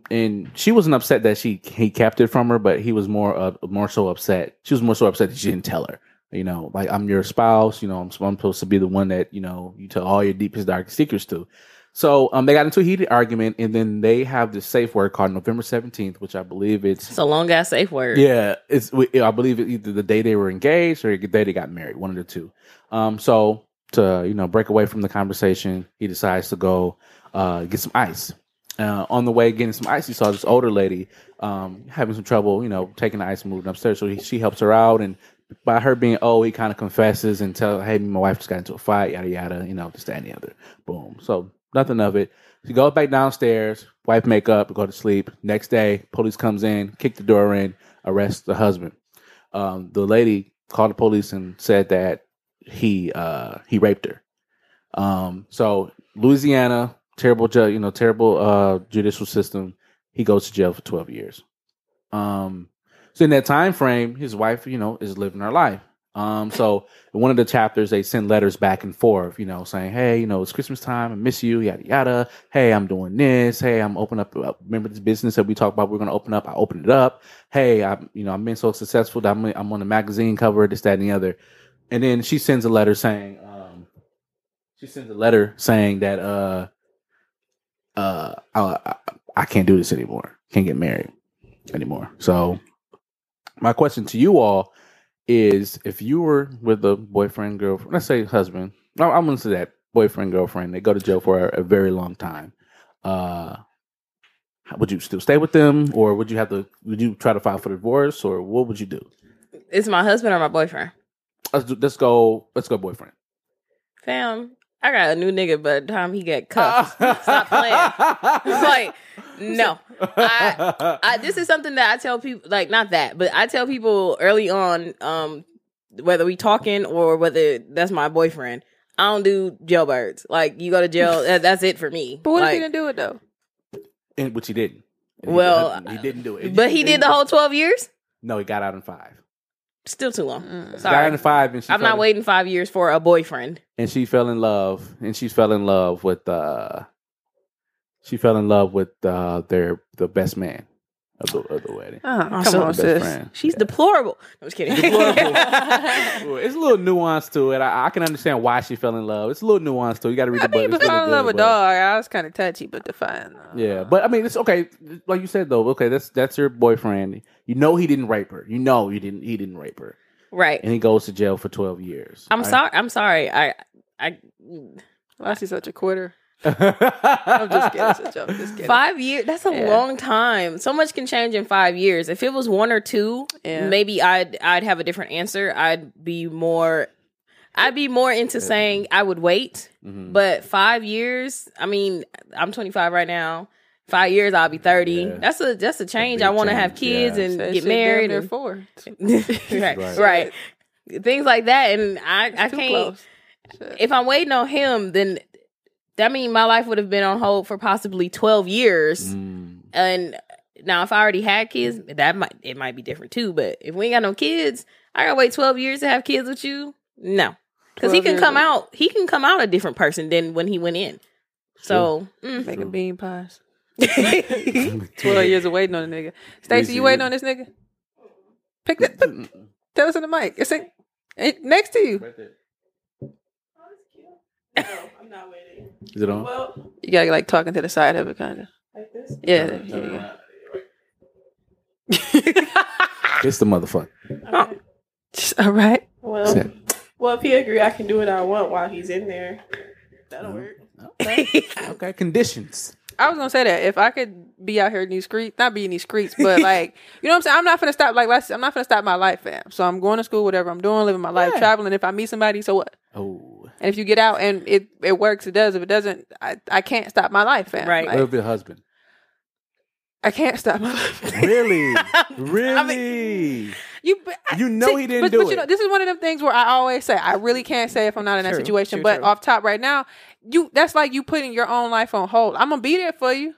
And she wasn't upset that she he kept it from her, but he was more uh, more so upset. She was more so upset that she didn't tell her. You know, like I'm your spouse. You know, I'm, I'm supposed to be the one that you know you tell all your deepest darkest secrets to. So um, they got into a heated argument, and then they have this safe word called November seventeenth, which I believe it's It's a long ass safe word. yeah, it's I believe it either the day they were engaged or the day they got married, one of the two. Um, so to you know break away from the conversation, he decides to go uh, get some ice. Uh, on the way getting some ice, he saw this older lady um, having some trouble, you know, taking the ice moving upstairs. So he, she helps her out, and by her being old, he kind of confesses and tells, "Hey, my wife just got into a fight, yada yada, you know, and the other." Boom. So nothing of it. She goes back downstairs, wipe makeup, go to sleep. Next day, police comes in, kick the door in, arrest the husband. Um, the lady called the police and said that he uh, he raped her. Um, so Louisiana, terrible you know, terrible uh, judicial system. He goes to jail for twelve years. Um, so in that time frame, his wife, you know, is living her life. Um, so in one of the chapters, they send letters back and forth, you know, saying, "Hey, you know, it's Christmas time. I miss you. Yada yada. Hey, I'm doing this. Hey, I'm opening up. uh, Remember this business that we talked about? We're to open up. I opened it up. Hey, I'm, you know, I've been so successful that I'm, I'm on the magazine cover. This, that, and the other. And then she sends a letter saying, um, she sends a letter saying that, uh, uh, I, I, can't do this anymore. Can't get married anymore. So, my question to you all is: If you were with a boyfriend, girlfriend, let's say husband, I'm gonna say that boyfriend, girlfriend, they go to jail for a, a very long time. Uh, would you still stay with them, or would you have to? Would you try to file for divorce, or what would you do? It's my husband or my boyfriend. Let's do, let's go. Let's go, boyfriend. Fam, I got a new nigga by the time he get cuffed. Stop playing. It's like, no. I, I this is something that I tell people like not that, but I tell people early on, um, whether we talking or whether that's my boyfriend. I don't do jailbirds. Like you go to jail, that, that's it for me. But what if Like, he didn't do it though? and which he didn't. And he- Well, he, didn't do it. But he did the whole twelve years. No, he got out in five. Still too long. Mm. Got Sorry, in five, and she I'm not in- waiting five years for a boyfriend. and she fell in love and she fell in love with uh she fell in love with uh their the best man of the of the wedding. Oh, come so- on, sis. She's Yeah. deplorable. I'm just kidding. Deplorable. It's a little nuance to it. I, I can understand why she fell in love. It's a little nuance to it. You got to read I the book. mean, It's but fall in love good, with but- dog. I was kind of touchy, but define. Uh, yeah, but I mean, it's okay. Like you said, though. Okay, that's that's your boyfriend. You know he didn't rape her. You know he didn't. He didn't rape her, right. and he goes to jail for twelve years. I'm sorry. I'm sorry. I I why is he such a quitter? I'm just kidding. It's a joke. Just kidding. five years. That's a Yeah. long time. So much can change in five years. If it was one or two, Yeah. maybe I'd I'd have a different answer. I'd be more. I'd be more into saying I would wait. Mhm. But five years. I mean, I'm 25 right now. Five years, I'll be 30. Yeah. That's a that's a change. I want to have kids yeah. and get married. Or four. right, Right. right. Things like that, and I I can't. close. If I'm waiting on him, then that means my life would have been on hold for possibly 12 years. Mm. And now, if I already had kids, that might it might be different too. But if we ain't got no kids, I gotta wait 12 years to have kids with you. No, because he can come out. He can come out a different person than when he went in. So mm. Making bean pies. Twelve years of waiting on a nigga. stacy you waiting on this nigga? Pick that. Tell us in the mic. It's in, next to you. Right there. I'm not waiting. Is it on? Well, You gotta like talking to the side of it, kind of. like this. Yeah. Turn it there you go. around. It's the motherfucker. All right. Well, Sit. well, if he agree, I can do what I want while he's in there. That'll work. Mm-hmm. Okay. okay. Conditions. I was gonna say that if I could be out here in these streets, not be in these streets, but like you know what I'm saying. I'm not gonna stop. Like let's, I'm not gonna stop my life, fam. So I'm going to school, whatever I'm doing, living my life, Yeah. traveling. If I meet somebody, so what? Oh. And if you get out and it it works, it does. If it doesn't, I, I can't stop my life, fam. Right. Like, What if your husband? I can't stop my life. Really? really? You, I- You know he didn't but, do but you it. know, this is one of them things where I always say I really can't say if I'm not in that True, situation. true, but true. off top right now, you that's like you putting your own life on hold. I'm gonna be there for you.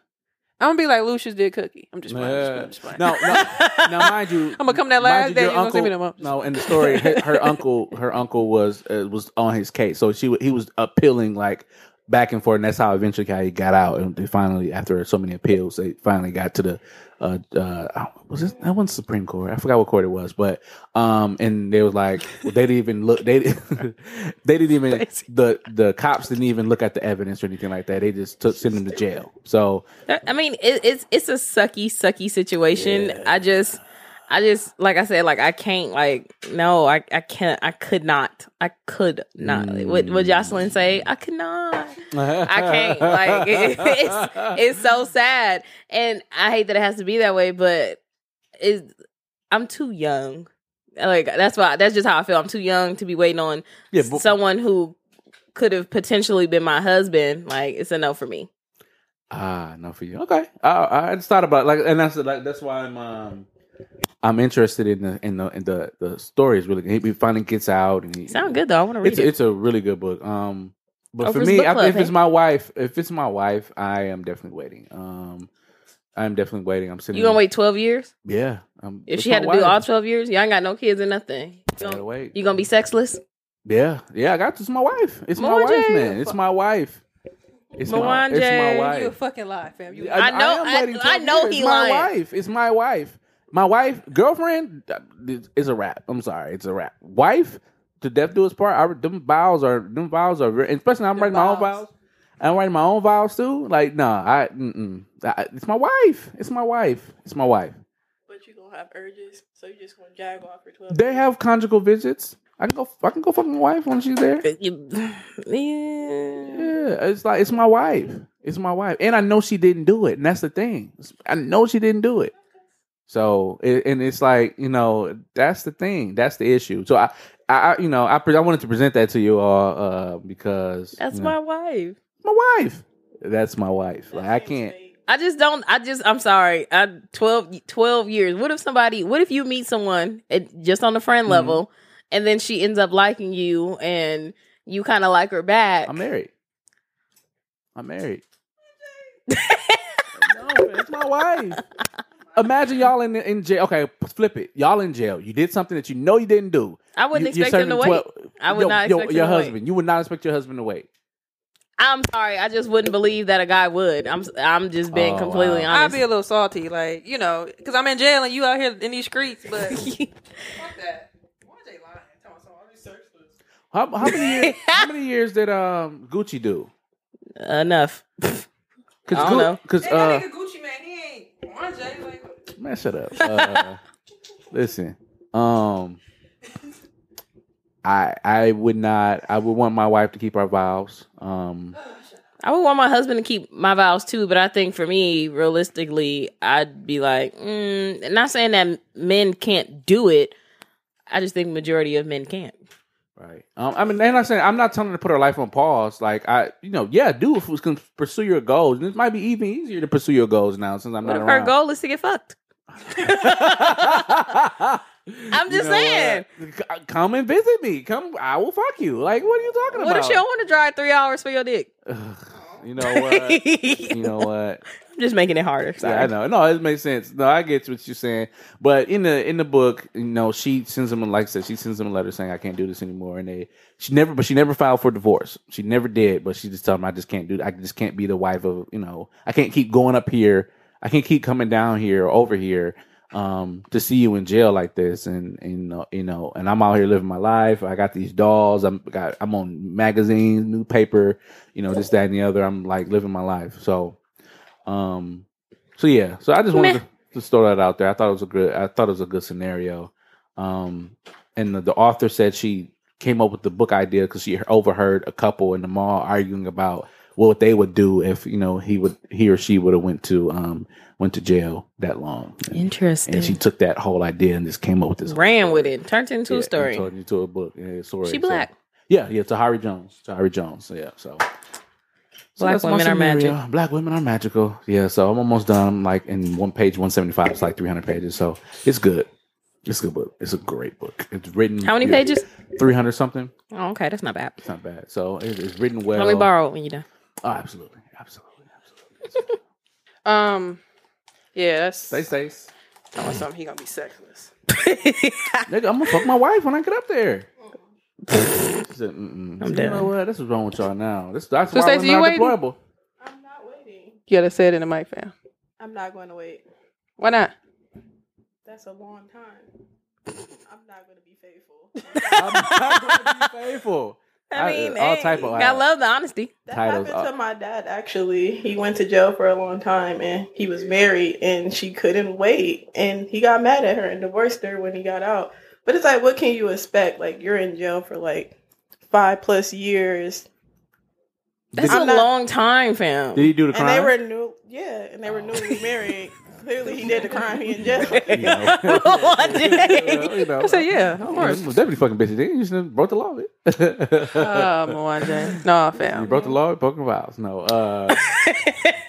I'm gonna be like Lucius did Cookie. I'm just playing. I'm just playing. no, no. Now, mind you, I'm gonna come that last you, day. You gonna see me no more. No, in the story, her, her uncle, her uncle was uh, was on his case, so she he was appealing like back and forth, and that's how eventually how he got out. And they finally, after so many appeals, they finally got to the uh, uh was this that wasn't Supreme Court? I forgot what court it was, but um, and they was like they didn't even look they didn't- they didn't even the the cops didn't even look at the evidence or anything like that. They just took sent him to jail. So I mean, it, it's it's a sucky, sucky situation. I just, I just, like I said, like I can't, like, no, I, I can't, I could not, I could not. What what Jocelyn say? I could not. I can't. Like it, it's it's so sad, and I hate that it has to be that way. But it's I'm too young. Like that's why that's just how I feel. I'm too young to be waiting on yeah, but, someone who could have potentially been my husband. Like it's a no for me. Ah, no for you. Okay, I, I just thought about it, like, and that's like that's why I'm um I'm interested in the in the in the the story is really good. He finally gets out and he Sound good though. I want to read It's it. it's a really good book. Um, but Oh, for me, I- if it's my wife, if it's my wife, I am definitely waiting. Um, I'm definitely waiting. I'm sitting. You gonna wait twelve years? Yeah. Um, If she had to my do all twelve years, y'all ain't got no kids or nothing. You gonna, wait. you gonna be sexless? Yeah, yeah. I got this. My wife. It's my wife, J. man. It's my wife. It's my. It's my J. You a fucking lie, fam. You I know- am I- I know years. he It's my wife. It's my wife. My wife, girlfriend, is a rap. I'm sorry, it's a rap. Wife, to death do us part. I, them vows are them vows are very, especially I'm Them writing my own vows. vows. I'm writing my own vows too. Like, nah, I. I, it's my wife. It's my wife. It's my wife. But you gonna have urges, so you just gonna jag off for twelve. They have conjugal visits. I can go. I can go fuck my wife when she's there. Yeah. Yeah, it's like it's my wife. It's my wife, and I know she didn't do it, and that's the thing. I know she didn't do it. So, and it's like you know that's the thing. That's the issue. So I, I, I- you know, I, pre- I wanted to present that to you all uh, because That's you my wife. my wife. That's my wife. Like I can't. I just don't. I just. I'm sorry. I 12, 12 years. What if somebody? What if you meet someone at, just on the friend Mm-hmm. level, and then she ends up liking you, and you kind of like her back? I'm married. I'm married. no, it's my wife. Imagine y'all in in jail. Okay, flip it. Y'all in jail. You did something that you know you didn't do. I wouldn't You- expect him to wait. 12 I would Yo, not expect your him to wait. husband. You would not expect your husband to wait. I'm sorry. I just wouldn't believe that a guy would. I'm. I'm just being Oh, completely wow. I'd be a little salty, like you know, because I'm in jail and you out here in these streets. But fuck that. Why they lying? Tell me something. I'll be sexless. How, how many years? how many years did um Gucci do? Enough. Cause I don't know. Cause Hey, uh, nigga Gucci Mane, he ain't one J. Like, man, shut up. Uh, listen, um, I I would not. I would want my wife to keep our vows. Um, I would want my husband to keep my vows too, but I think for me, realistically, I'd be like, mm, not saying that men can't do it. I just think majority of men can't. Right. Um, I mean, and I'm saying I'm not telling her to put her life on pause. Like I, you know, yeah, do if you can pursue your goals. And it might be even easier to pursue your goals now since I'm What not if her goal is to get fucked? I'm just saying. Come and visit me. Come, I will fuck you. Like, what are you talking about? What if she don't want to drive three hours for your dick? you know what? you know what? I'm just making it harder. Sorry. Yeah, I know. No, it makes sense. No, I get what you're saying. But in the in the book, you know, she sends him a like I said, she sends him a letter saying I can't do this anymore. And they she never but she never filed for divorce. She never did, but she just told him I just can't do I just can't be the wife of you know, I can't keep going up here. I can't keep coming down here or over here um to see you in jail like this and and uh, you know and I'm out here living my life. I got these dolls. I'm got I'm on magazines newspaper you know this that and the other. I'm like living my life. So um so yeah. So I just wanted Meh. to, just throw that out there. I thought it was a good I thought it was a good scenario. Um and the, the author said she came up with the book idea because she overheard a couple in the mall arguing about what they would do if you know he would he or she would have went to um went to jail that long Interesting. and she took that whole idea and just came up with this ran with it, turned it into yeah, a story. turned it into a book yeah, story. She So- black. yeah yeah Tayari Jones Tayari Jones yeah so So Black women are scenario. magic. Black women are magical. Yeah, so I'm almost done. I'm like in one page, 175. It's like 300 pages. So it's good. It's a good book. It's a great book. It's written. How many pages? 300 something. Oh, okay, that's not bad. It's not bad. So it, it's written well. Let me borrow it when you're done. Oh, absolutely. Absolutely. Absolutely. um, yeah, that's Stay safe. telling something. He gonna be sexless. Nigga, I'm gonna fuck my wife when I get up there. She said, Mm-mm. I'm you done. know what? This is wrong with y'all now. This, that's So, why Stacey, women you are waiting? deployable. I'm not waiting. You gotta say it in the mic, fam. I'm not going to wait. Why not? That's a long time. I'm not going to be faithful. I'm not gonna be faithful. I mean, all hey, type of I love the honesty. That Titles happened to my dad actually. He went to jail for a long time and he was married and she couldn't wait and he got mad at her and divorced her when he got out. But it's like what can you expect? Like you're in jail for like five plus years. That's I'm a not- long time, fam. Did he do the crime? And they were new yeah, and they were newly married. Clearly he did the crime, he in jail. You know. One day. you know. I said, yeah, of Yeah, course. Deputy fucking bitches. They just broke the law. Bitch. Oh, Mwanje. No, you fam. broke the law, broken vows. No, uh,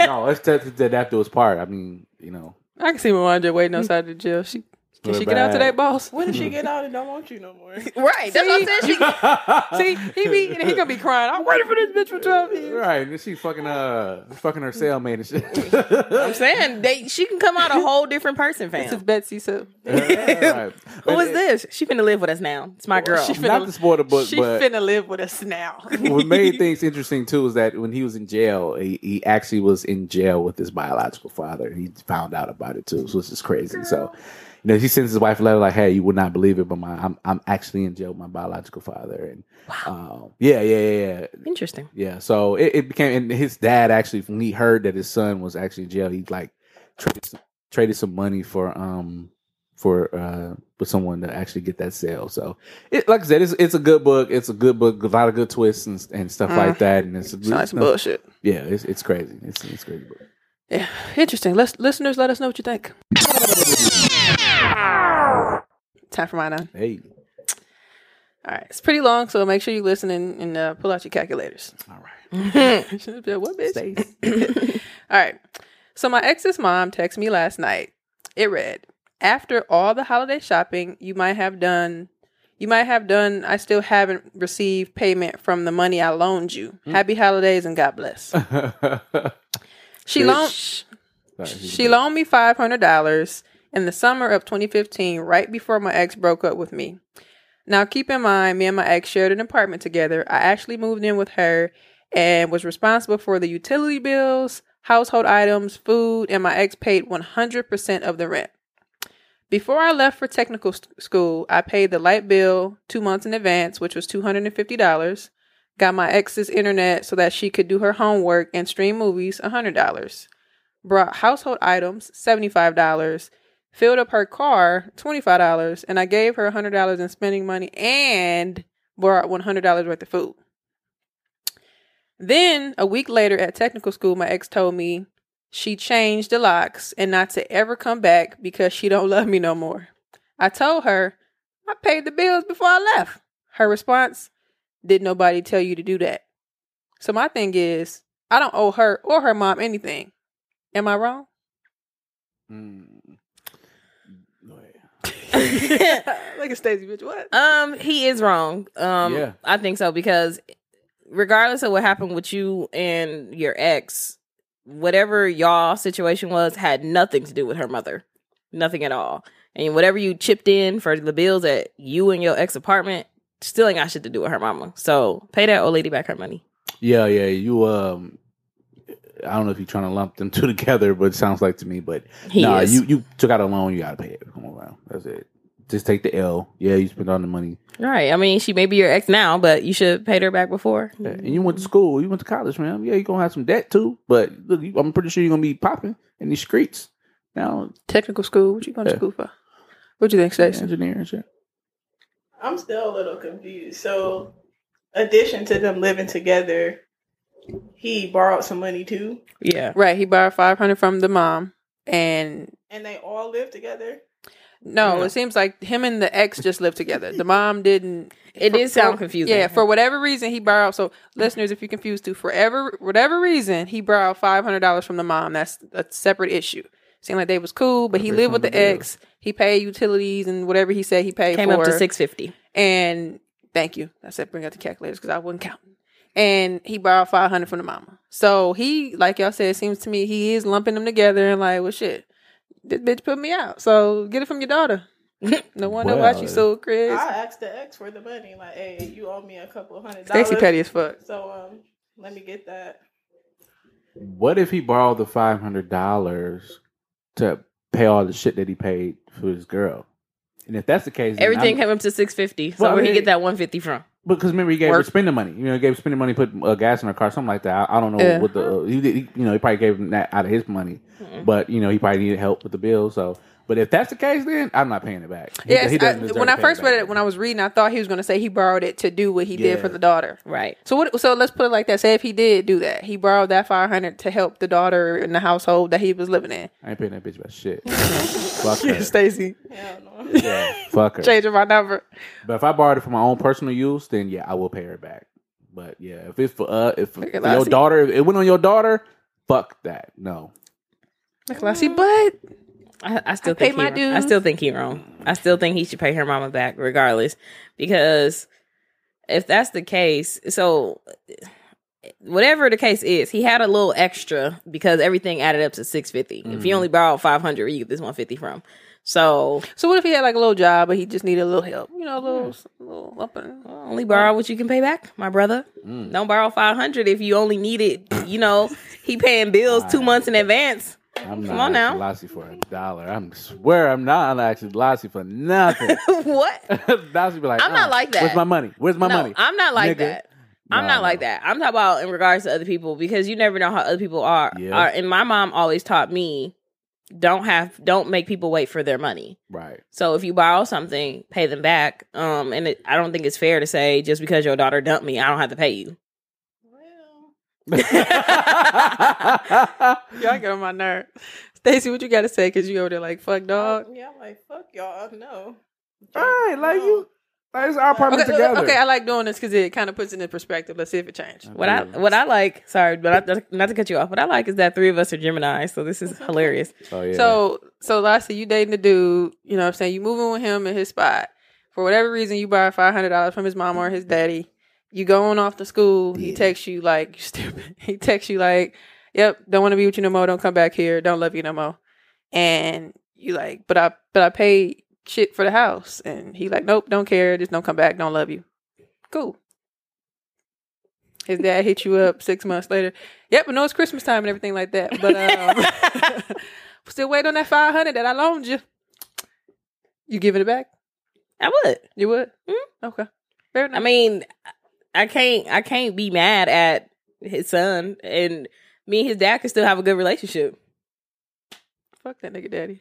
no. Let's that that that do his part. I mean, you know, I can see Mwanje waiting outside the jail. She Can We're she get out back. today, boss? When did she get out and don't want you no more? Right. That's what I'm saying. She, See, he be he gonna be crying. I'm waiting for this bitch for twelve years. right, and she fucking uh fucking her cellmate and shit. I'm saying they she can come out a whole different person, This is fam. Betsy. So right. Who is this? She finna live with us now. It's my girl. she finna- Not to spoil the book, she but finna live with us now. what made things interesting too is that when he was in jail, he, he actually was in jail with his biological father. He found out about it too, so it's just crazy. So, you know, he sends his wife a letter like, "Hey, you would not believe it, but my I'm I'm actually in jail with my biological father." And um, yeah, yeah, yeah, yeah. Interesting. Yeah, so it, it became, and his dad actually, when he heard that his son was actually in jail, he like traded some, traded some money for um for uh for someone to actually get that sale. So, it like I said, it's it's a good book. It's a good book, a lot of good twists and, and stuff like that. And it's, it's some bullshit. yeah, it's it's crazy. It's it's a crazy book. Yeah, interesting. Let's listeners, let us know what you think. Time for mine. Hey, All right, it's pretty long, so make sure you listen and, and uh, pull out your calculators. All right. what bitch? all right. So my ex's mom texted me last night. It read, "After all the holiday shopping you might have done, you might have done. I still haven't received payment from the money I loaned you. Happy holidays and God bless." She loaned she loaned me five hundred dollars in the summer of 2015, right before my ex broke up with me. Now, keep in mind, me and my ex shared an apartment together. I actually moved in with her and was responsible for the utility bills, household items, food, and my ex paid 100% of the rent. Before I left for technical school, I paid the light bill two months in advance, which was $250. Got my ex's internet so that she could do her homework and stream movies, $100. Brought household items, $75. Filled up her car, $25. And I gave her $100 in spending money and bought $100 worth of food. Then, a week later at technical school, my ex told me she changed the locks and not to ever come back because she don't love me no more. I told her I paid the bills before I left. Her response, did nobody tell you to do that? So my thing is, I don't owe her or her mom anything. Am I wrong? Mm. Go a Stacey, bitch. What? Um, he is wrong. Um, Yeah. I think so because regardless of what happened with you and your ex, whatever y'all situation was had nothing to do with her mother, nothing at all. And whatever you chipped in for the bills at you and your ex apartment still ain't got shit to do with her mama. So pay that old lady back her money. Yeah, yeah. You um I don't know if you're trying to lump them two together, but it sounds like to me. But He nah, is. you you took out a loan, you gotta pay it. Come on, man. That's it. Just take the L. Yeah, you spent all the money. Right. I mean, she may be your ex now, but you should pay her back before. Yeah, And you went to school, you went to college, man. Yeah, you're gonna have some debt too. But look, you, I'm pretty sure you're gonna be popping in these streets. Now Technical school. What you going to Yeah. school for? What do you think, Stacey? engineer and shit. I'm still a little confused. So, addition to them living together, he borrowed some money too, Yeah. Right. He borrowed five hundred from the mom, and and they all live together. no, Yeah. it seems like him and the ex just lived together. The mom didn't. It for- did sound for- confusing. Yeah, for whatever reason he borrowed. So, listeners, if you're confused too, forever, whatever reason he borrowed five hundred dollars from the mom. That's a separate issue. Seemed like they was cool, but he lived with the the ex. He paid utilities and whatever he said he paid Came for. up to six fifty. And thank you. I said bring out the calculators because I wasn't counting. And he borrowed five hundred from the mama. So he, like y'all said, it seems to me he is lumping them together and like, well, shit, this bitch put me out. So get it from your daughter. no wonder why Well, she so crazy. I asked the ex for the money, like, "Hey, you owe me a couple of hundred Stacey dollars." petty as fuck. So, um, let me get that. What if he borrowed the five hundred dollars to pay all the shit that he paid for his girl? And if that's the case, Everything came up to six fifty. So Well, where he get that one fifty from? Because remember, he gave her spending money. You know, he gave spending money, put uh, gas in her car, something like that. I, I don't know Yeah. what the uh, he, he, you know, he probably gave him that out of his money, Mm-mm. but you know, he probably needed help with the bill. So, but if that's the case, then I'm not paying it back. He- Yes, he I, when I first back. read it, when I was reading, I thought he was going to say he borrowed it to do what he did for the daughter. Right. So what? So let's put it like that. Say if he did do that, he borrowed that five hundred to help the daughter in the household that he was living in. I ain't paying that bitch about shit. Fuck her. Stacy, Yeah, fuck her. changing my number. But if I borrowed it for my own personal use, then yeah, I will pay her back. But yeah, if it's for uh, if for your daughter, if it went on your daughter, fuck that. No, Like, I see, but I, I still I think he my wrong. I still think he wrong. I still think he should pay her mama back regardless, because if that's the case, so whatever the case is, he had a little extra because everything added up to six If Mm-hmm. he only borrowed five hundred, where you get this one fifty from? So So what if he had like a little job, but he just needed a little help? You know, a little, little up and only borrow what you can pay back, my brother. Mm. Don't borrow five hundred if you only need it. You know, he paying bills two months in advance. I'm Come not on now. Lassie for a dollar. I'm swear I'm not asking Lassie for nothing. what? Lassie be like, I'm not "Uh, like that. Where's my money? Where's my no, money? I'm not like Nigga. that. I'm Nah, not like that. I'm talking about in regards to other people because you never know how other people are. Yeah. are and my mom always taught me don't have don't make people wait for their money. Right. So if you borrow something, pay them back. Um, and it, I don't think it's fair to say just because your daughter dumped me, I don't have to pay you. Well, y'all get on my nerve. Stacy, what you got to say? Because you over there like fuck dog. yeah, I'm like fuck y'all. No. All right, like you. Like, it's our apartment Okay, together. okay, I like doing this because it kind of puts it in perspective. Let's see if it changed. Oh, what I what I like, sorry, but I, not to cut you off. What I like is that three of us are Gemini, so this is hilarious. Oh yeah. So, so Lassie, you dating the dude, you know what I'm saying? You moving with him in his spot. For whatever reason, you borrow $500 from his mom or his daddy. You going off to school. He Yeah. texts you like, you stupid. He texts you like, yep, don't want to be with you no more. Don't come back here. Don't love you no more. And you like, but I, but I paid shit for the house. And he like, nope, don't care. Just don't come back. Don't love you. Cool. His dad hit you up six months later. Yep, but no, it's Christmas time and everything like that. But um, still wait on that five hundred that I loaned you. You giving it back? I would. You would? Mhm. Okay. Fair enough. I mean, I can't I can't be mad at his son and me and his dad can still have a good relationship. fuck that nigga daddy.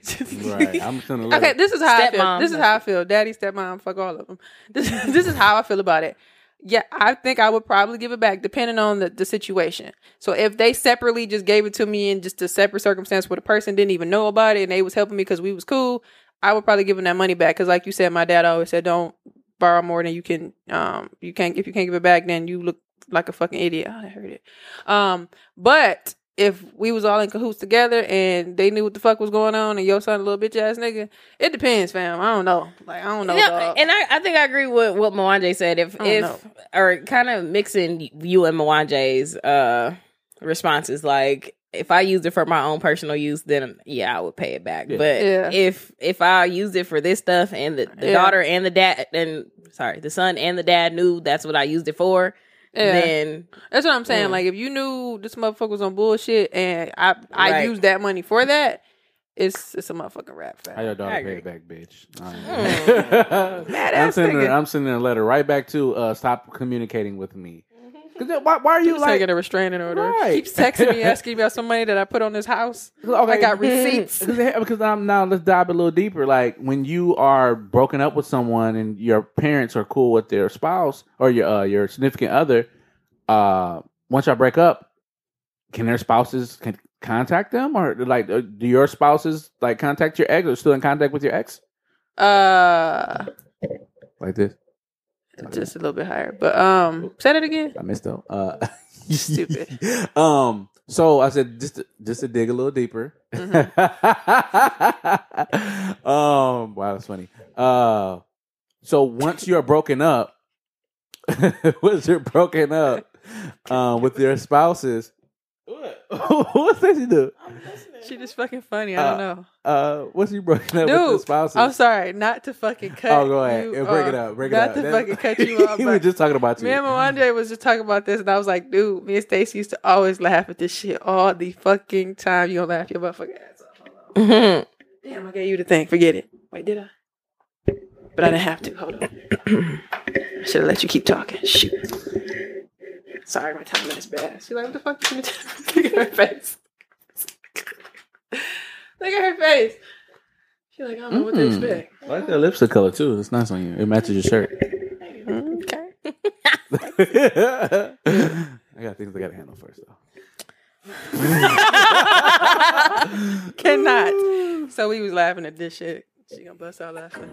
right. I'm just gonna Okay, this is how I feel. Stepmom. This is how I feel. Daddy, stepmom, fuck all of them. This this is how I feel about it. Yeah, I think I would probably give it back depending on the, the situation. So if they separately just gave it to me in just a separate circumstance where the person didn't even know about it and they was helping me because we was cool, I would probably give them that money back. Because like you said, my dad always said, don't borrow more than you can. Um, you can't if you can't give it back, then you look like a fucking idiot. I heard it. Um, but if we was all in cahoots together and they knew what the fuck was going on and your son a little bitch ass nigga, it depends, fam. I don't know. Like I don't know. Dog. and I, I think I agree with what Mwanje said. If if know. or kind of mixing you and Mwanje's uh responses, like if I used it for my own personal use, then yeah, I would pay it back. Yeah. But Yeah. if if I used it for this stuff and the, the Yeah. daughter and the dad and sorry, the son and the dad knew that's what I used it for, Yeah. then That's what I'm saying. Mm. Like if you knew this motherfucker was on bullshit and I I Right. used that money for that, it's it's a motherfucking rap How your daughter I pay agree. it back, bitch? Mad I'm ass sending her, I'm sending a letter right back to uh, stop communicating with me. Why, why are you like? Taking a restraining order. Right. Keeps texting me asking me about some money that I put on this house. Okay. I got receipts. because because I'm now let's dive a little deeper. Like when you are broken up with someone and your parents are cool with their spouse or your uh, your significant other, uh, once y'all break up, can their spouses can contact them or like uh, do your spouses like contact your ex or still in contact with your ex Uh, like this? Just a little bit higher. But um, say that again. I missed though. Uh, you Stupid. Um. So I said just to, just to dig a little deeper. um. Wow, that's funny. Uh. So once you're broken up, once you're broken up, um, with your spouses, what? what's that you do? She just fucking funny. I don't Uh, know. Uh, once you broken up with your Dude, spouses? I'm sorry, not to fucking cut. oh, go ahead. you Yeah, break it up. Break it up. not to fucking cut you off. he was just talking about you. Me and Mwanje was just talking about this, and I was like, dude, me and Stacy used to always laugh at this shit all the fucking time. You gonna laugh your motherfucking ass off. Damn, I gave you the thing. Forget it. Wait, did I? But I didn't have to. Hold on. I should have let you keep talking. Shoot. Sorry, my timing is bad. She's like, what the fuck you gonna? Look at her face. Look at her face. She's like, I don't know what to Mm. expect. I like that lipstick color too. It's nice on you. It matches your shirt. Okay. I got things I got to handle first, though. Cannot. So we was laughing at this shit. She gonna bust out laughing.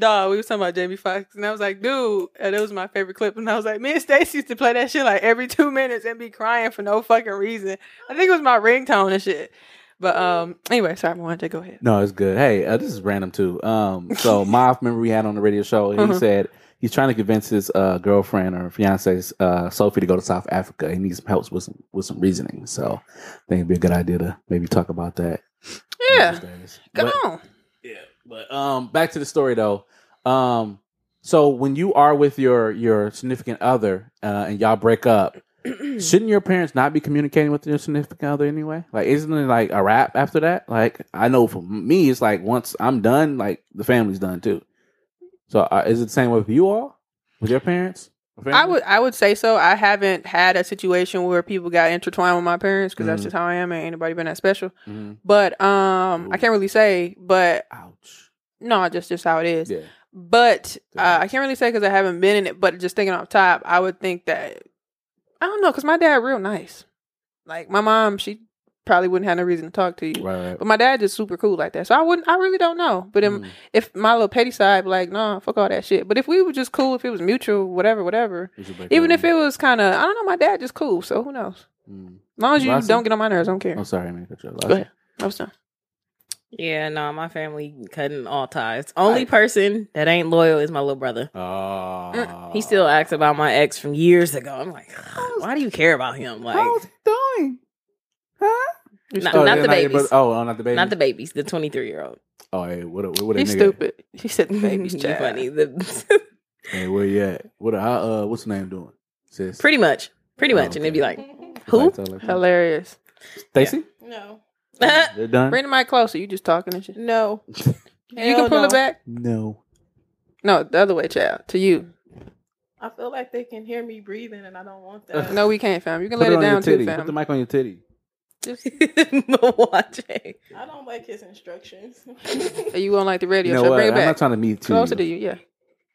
Dog, we was talking about Jamie Foxx, and I was like, dude, and it was my favorite clip. And I was like, me and Stacey used to play that shit like every two minutes and be crying for no fucking reason. I think it was my ringtone and shit. But um, anyway, sorry, I wanted to go ahead. No, it's good. Hey, uh, this is random too. Um, so Moth, remember we had on the radio show, he Mhm. said he's trying to convince his uh, girlfriend or fiance uh, Sophie to go to South Africa. He needs some help with some with some reasoning. So I think it'd be a good idea to maybe talk about that. Yeah, come But- on. But um, back to the story though. Um, so when you are with your your significant other uh, and y'all break up, shouldn't your parents not be communicating with your significant other anyway? Like, isn't it like a wrap after that? Like, I know for me, it's like once I'm done, like the family's done too. So uh, is it the same with you all, with your parents? I would I would say so. I haven't had a situation where people got intertwined with my parents because that's Mhm. just how I am. Ain't anybody been that special. Mhm. But um, I can't really say. But Ouch. no, just just how it is. Yeah. But uh, I can't really say because I haven't been in it. But just thinking off top, I would think that I don't know because my dad real nice. Like my mom, she probably wouldn't have no reason to talk to you. Right. Right. But my dad just super cool like that. So I wouldn't. I really don't know. But Mm. if my little petty side, be like, no, fuck all that shit. But if we were just cool, if it was mutual, whatever, whatever. We should break Even if it was kind of, I don't know, my dad just cool. So who knows? Mm. As long as you Well, I see. don't get on my nerves, I don't care. I'm oh, sorry, man. Cut you off. Go ahead. I was done. Yeah, no, my family cutting all ties. Only Right. person that ain't loyal is my little brother. Oh. He still asks about my ex from years ago. I'm like, why do you care about him? Like, How's he doing? Huh? not, Oh, not the babies, brother- Oh, oh, not the babies. not the babies, the 23 year old. Oh, hey, what? A, what? A He's nigga? stupid. He said the baby's You funny. The, Hey, where you at? What? How, uh, what's the name doing? Sis. pretty much, pretty Oh, much, and they'd be like, who? Like, tell her. Hilarious. Stacy? No. They're done. Bring the mic closer. You just talking and shit. No. you can pull no. it back. No. No, the other way, child. To you. I feel like they can hear me breathing, and I don't want that. No, we can't, fam. You can Put let it on your down too, titty. Put the mic on your titty. Just, Watch it. I don't like his instructions. Are you won't like the radio You know show. what? Bring it I'm not trying to meet you. Closer to you. Yeah.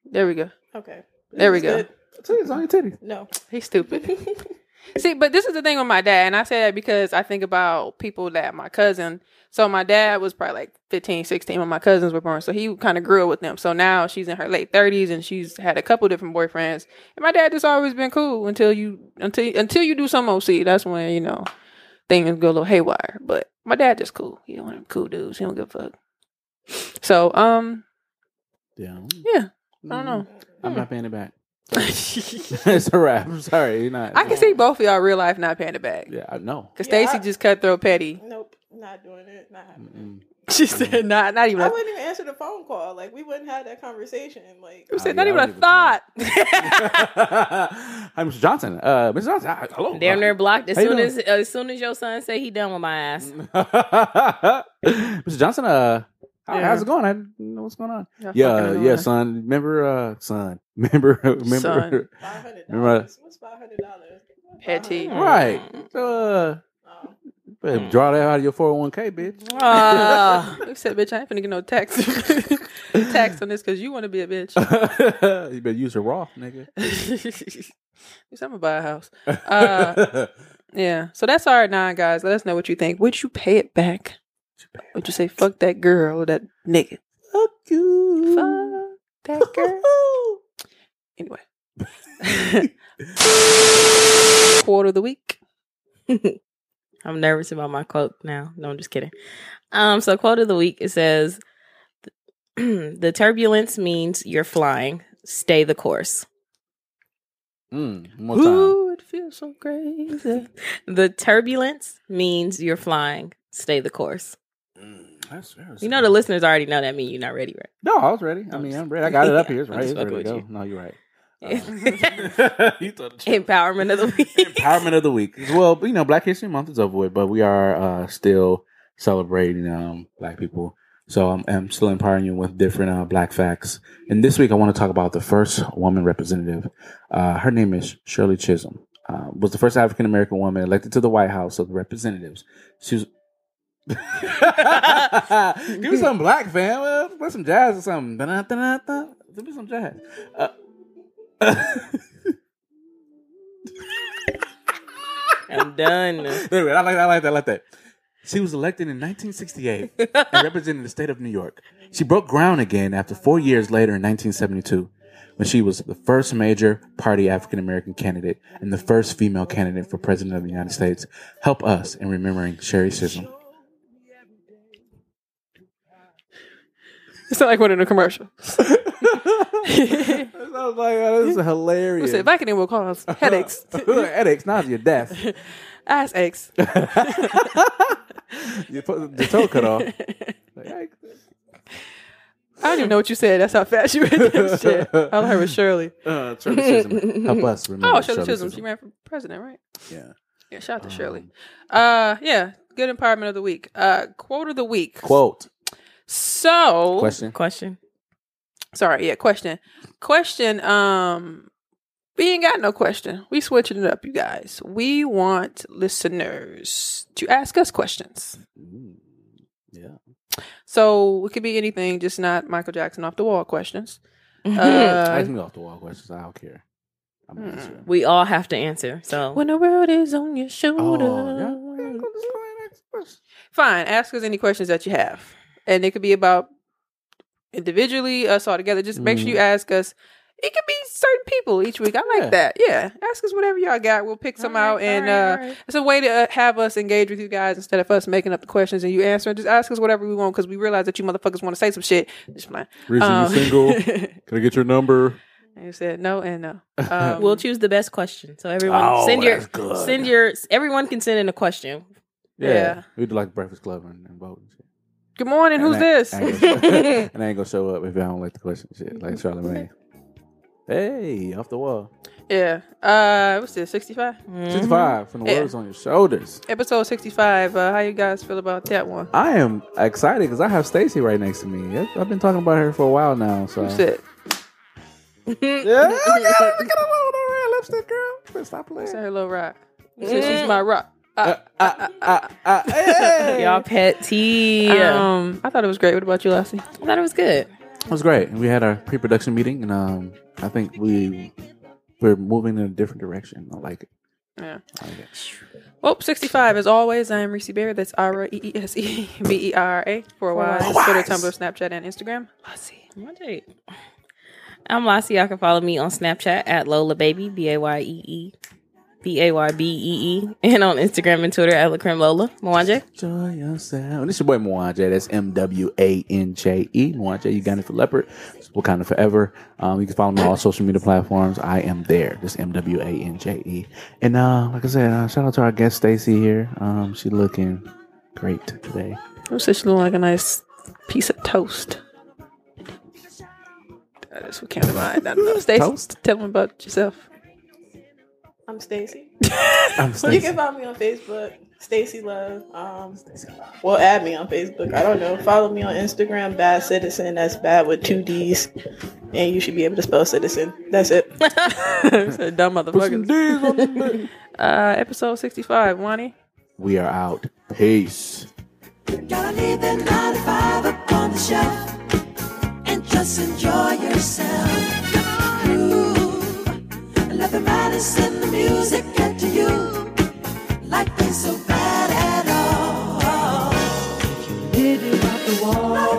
There we go. okay. There we go. good? Titties on your titty. No. He's stupid. See, but this is the thing with my dad, and I say that because I think about people that my cousin. So my dad was probably like 15, 16 when my cousins were born. So he kind of grew up with them. So now she's in her late 30s and she's had a couple different boyfriends. And my dad just always been cool until you until until you do some OC. That's when, you know, things go a little haywire. But my dad just cool. He one of them cool dudes. He don't give a fuck. So, um, Yeah. yeah, I don't know. I'm not paying it back. it's a wrap. I'm sorry. You're not. I can see both of y'all real life not paying it back. Yeah, I know. Cause Yeah, Stacy I- just cutthroat petty. Nope. Not doing it. Not happening. Mm-mm. She said not not even I a, wouldn't even answer the phone call. Like we wouldn't have that conversation. Like she said not even a thought. Hi, Mr. Johnson. Uh, Mr. Johnson. uh, Hello. Damn near blocked as How soon as as soon as your son say he done with my ass. Mr. Johnson. Uh, how, Yeah. how's it going? I didn't know what's going on. Y'all Yeah, yeah, annoying. son. Remember, uh, son. Remember, remember. Son. five hundred Remember- dollars. What's five hundred dollars? Petty. Right. So, uh, Oh. draw that out of your 401k, bitch. Ah. You said, bitch, I ain't finna get no tax tax on this because you want to be a bitch. you better use your raw, nigga. Bitch, I'm gonna buy a house. Uh, Yeah. So that's our nine guys. Let us know what you think. Would you pay it back? Would you say fuck that girl or that nigga? Fuck you. Fuck that girl. Anyway. Quarter of the week. I'm nervous about my quote now. No, I'm just kidding. Um, so quote of the week it says, "The turbulence means you're flying. Stay the course. Mm, more time. Ooh, it feels so crazy. The turbulence means you're flying. Stay the course. Mm, that's, that's You know the listeners already know that mean you're not ready, right? No, I was ready. I mean, I'm ready. I got it up here. It's right. It's ready to go. you. No, you're right. Yeah. you thought the truth. Empowerment of the week. Empowerment of the week. Well, you know, Black History Month is over with, but we are uh, still celebrating um, Black people. So I'm, I'm still empowering you with different uh, Black facts. And this week, I want to talk about the first woman representative. Uh, her name is Shirley Chisholm. Uh, was the first African American woman elected to the White House of Representatives. She was. Give me some black fam. Uh, Play some jazz or something. Da-da-da-da-da. Give me some jazz. Uh, I'm done. Anyway, I like that. I like that. I like that. She was elected in 1968 and represented the state of New York. She broke ground again after four years later in 1972 when she was the first major party African American candidate and the first female candidate for president of the United States. Help us in remembering Sherry Sissom. It's not like one in a commercial. I was like, oh, this is hilarious. We said Vicodin will cause headaches, Headaches, nausea, death. ass aches? You put the toe cut off. Like, I don't even know what you said. That's how fast you read that shit. All I heard was Shirley. uh, Shirley Chisholm. Help us remember. Oh, Shirley Chisholm. She ran for president, right? Yeah. Yeah, shout out to Shirley. Um, Uh, yeah, good empowerment of the week. Uh, quote of the week. Quote. So, Question. Question. sorry, yeah, question. Question. Um, we ain't got no question. We switching it up, you guys. We want listeners to ask us questions. Mm, Yeah. So it could be anything, just not Michael Jackson off the wall questions. Ask Uh, me off the wall questions. I don't care. I'm Hmm. we all have to answer. So when the world is on your shoulder. Oh, yeah. We're gonna go this way, next question. Fine. Ask us any questions that you have. And it could be about individually, us all together. Just make sure you ask us. It could be certain people each week. I like Yeah. that. Yeah. Ask us whatever y'all got. We'll pick some out. And uh, it's a way to uh, have us engage with you guys instead of us making up the questions and you answering. Just ask us whatever we want because we realize that you motherfuckers want to say some shit. Just fine. Reason Um, you single? Can I get your number? and you said no and no. Um, we'll choose the best question. So everyone Oh, send your good. send your everyone can send in a question. Yeah. We do like Breakfast Club and, and vote and shit. Good morning. Who's I- this? I and I ain't gonna show up if I don't like the question and shit. Like Charlamagne. Hey, off the wall. yeah. Uh, what's this? 65? 65 from the Yeah. words on your shoulders. Episode 65. Uh, how you guys feel about that one? I am excited because I have Stacy right next to me. I've- I've been talking about her for a while now. So Who's it? yeah, look at her little red lipstick, girl. Stop playing. Say hello, rock. Said she's my rock. Uh, uh, uh, uh, hey. Y'all pet tea. Um, I thought it was great. What about you, Lassie? I thought it was good. It was great. We had our pre-production meeting, and um, I think we we're moving in a different direction. I like it. Yeah. I like it. Well, 65. As always, I am Reese Bear. That's R E E S E B E R A for. For Twitter. Tumblr, Snapchat, and Instagram. Lassie. Right. I'm Lassie. Y'all can follow me on Snapchat at Lola Baby B A Y E E B A Y B E E and on Instagram and Twitter at Lacrim Lola. Mwanje. Enjoy yourself. This is your boy Mwanje. That's M W A N J E. Mwanje, Uganda for Leopard. Wakanda Forever. Um, you can follow me on all social media platforms. I am there. Just M W A N J E. And uh, like I said, uh, shout out to our guest Stacy here. Um, she looking great today. Who said she look like a nice piece of toast? That's what came to mind. I don't know. Stacey, Toast? tell them about yourself. I'm Stacy. I'm You can find me on Facebook, Stacy Love. Um, well, add me on Facebook. I don't know. Follow me on Instagram, Bad Citizen. That's bad with two D's, and you should be able to spell citizen. That's it. Dumb Put some motherfuckers. D's on the back. Uh, episode 65. Wani. We are out. Peace. Gotta leave that nine to five up on the shelf and just enjoy yourself nothing matters in the music get to you. Life ain't so bad at all. If you live it up the wall.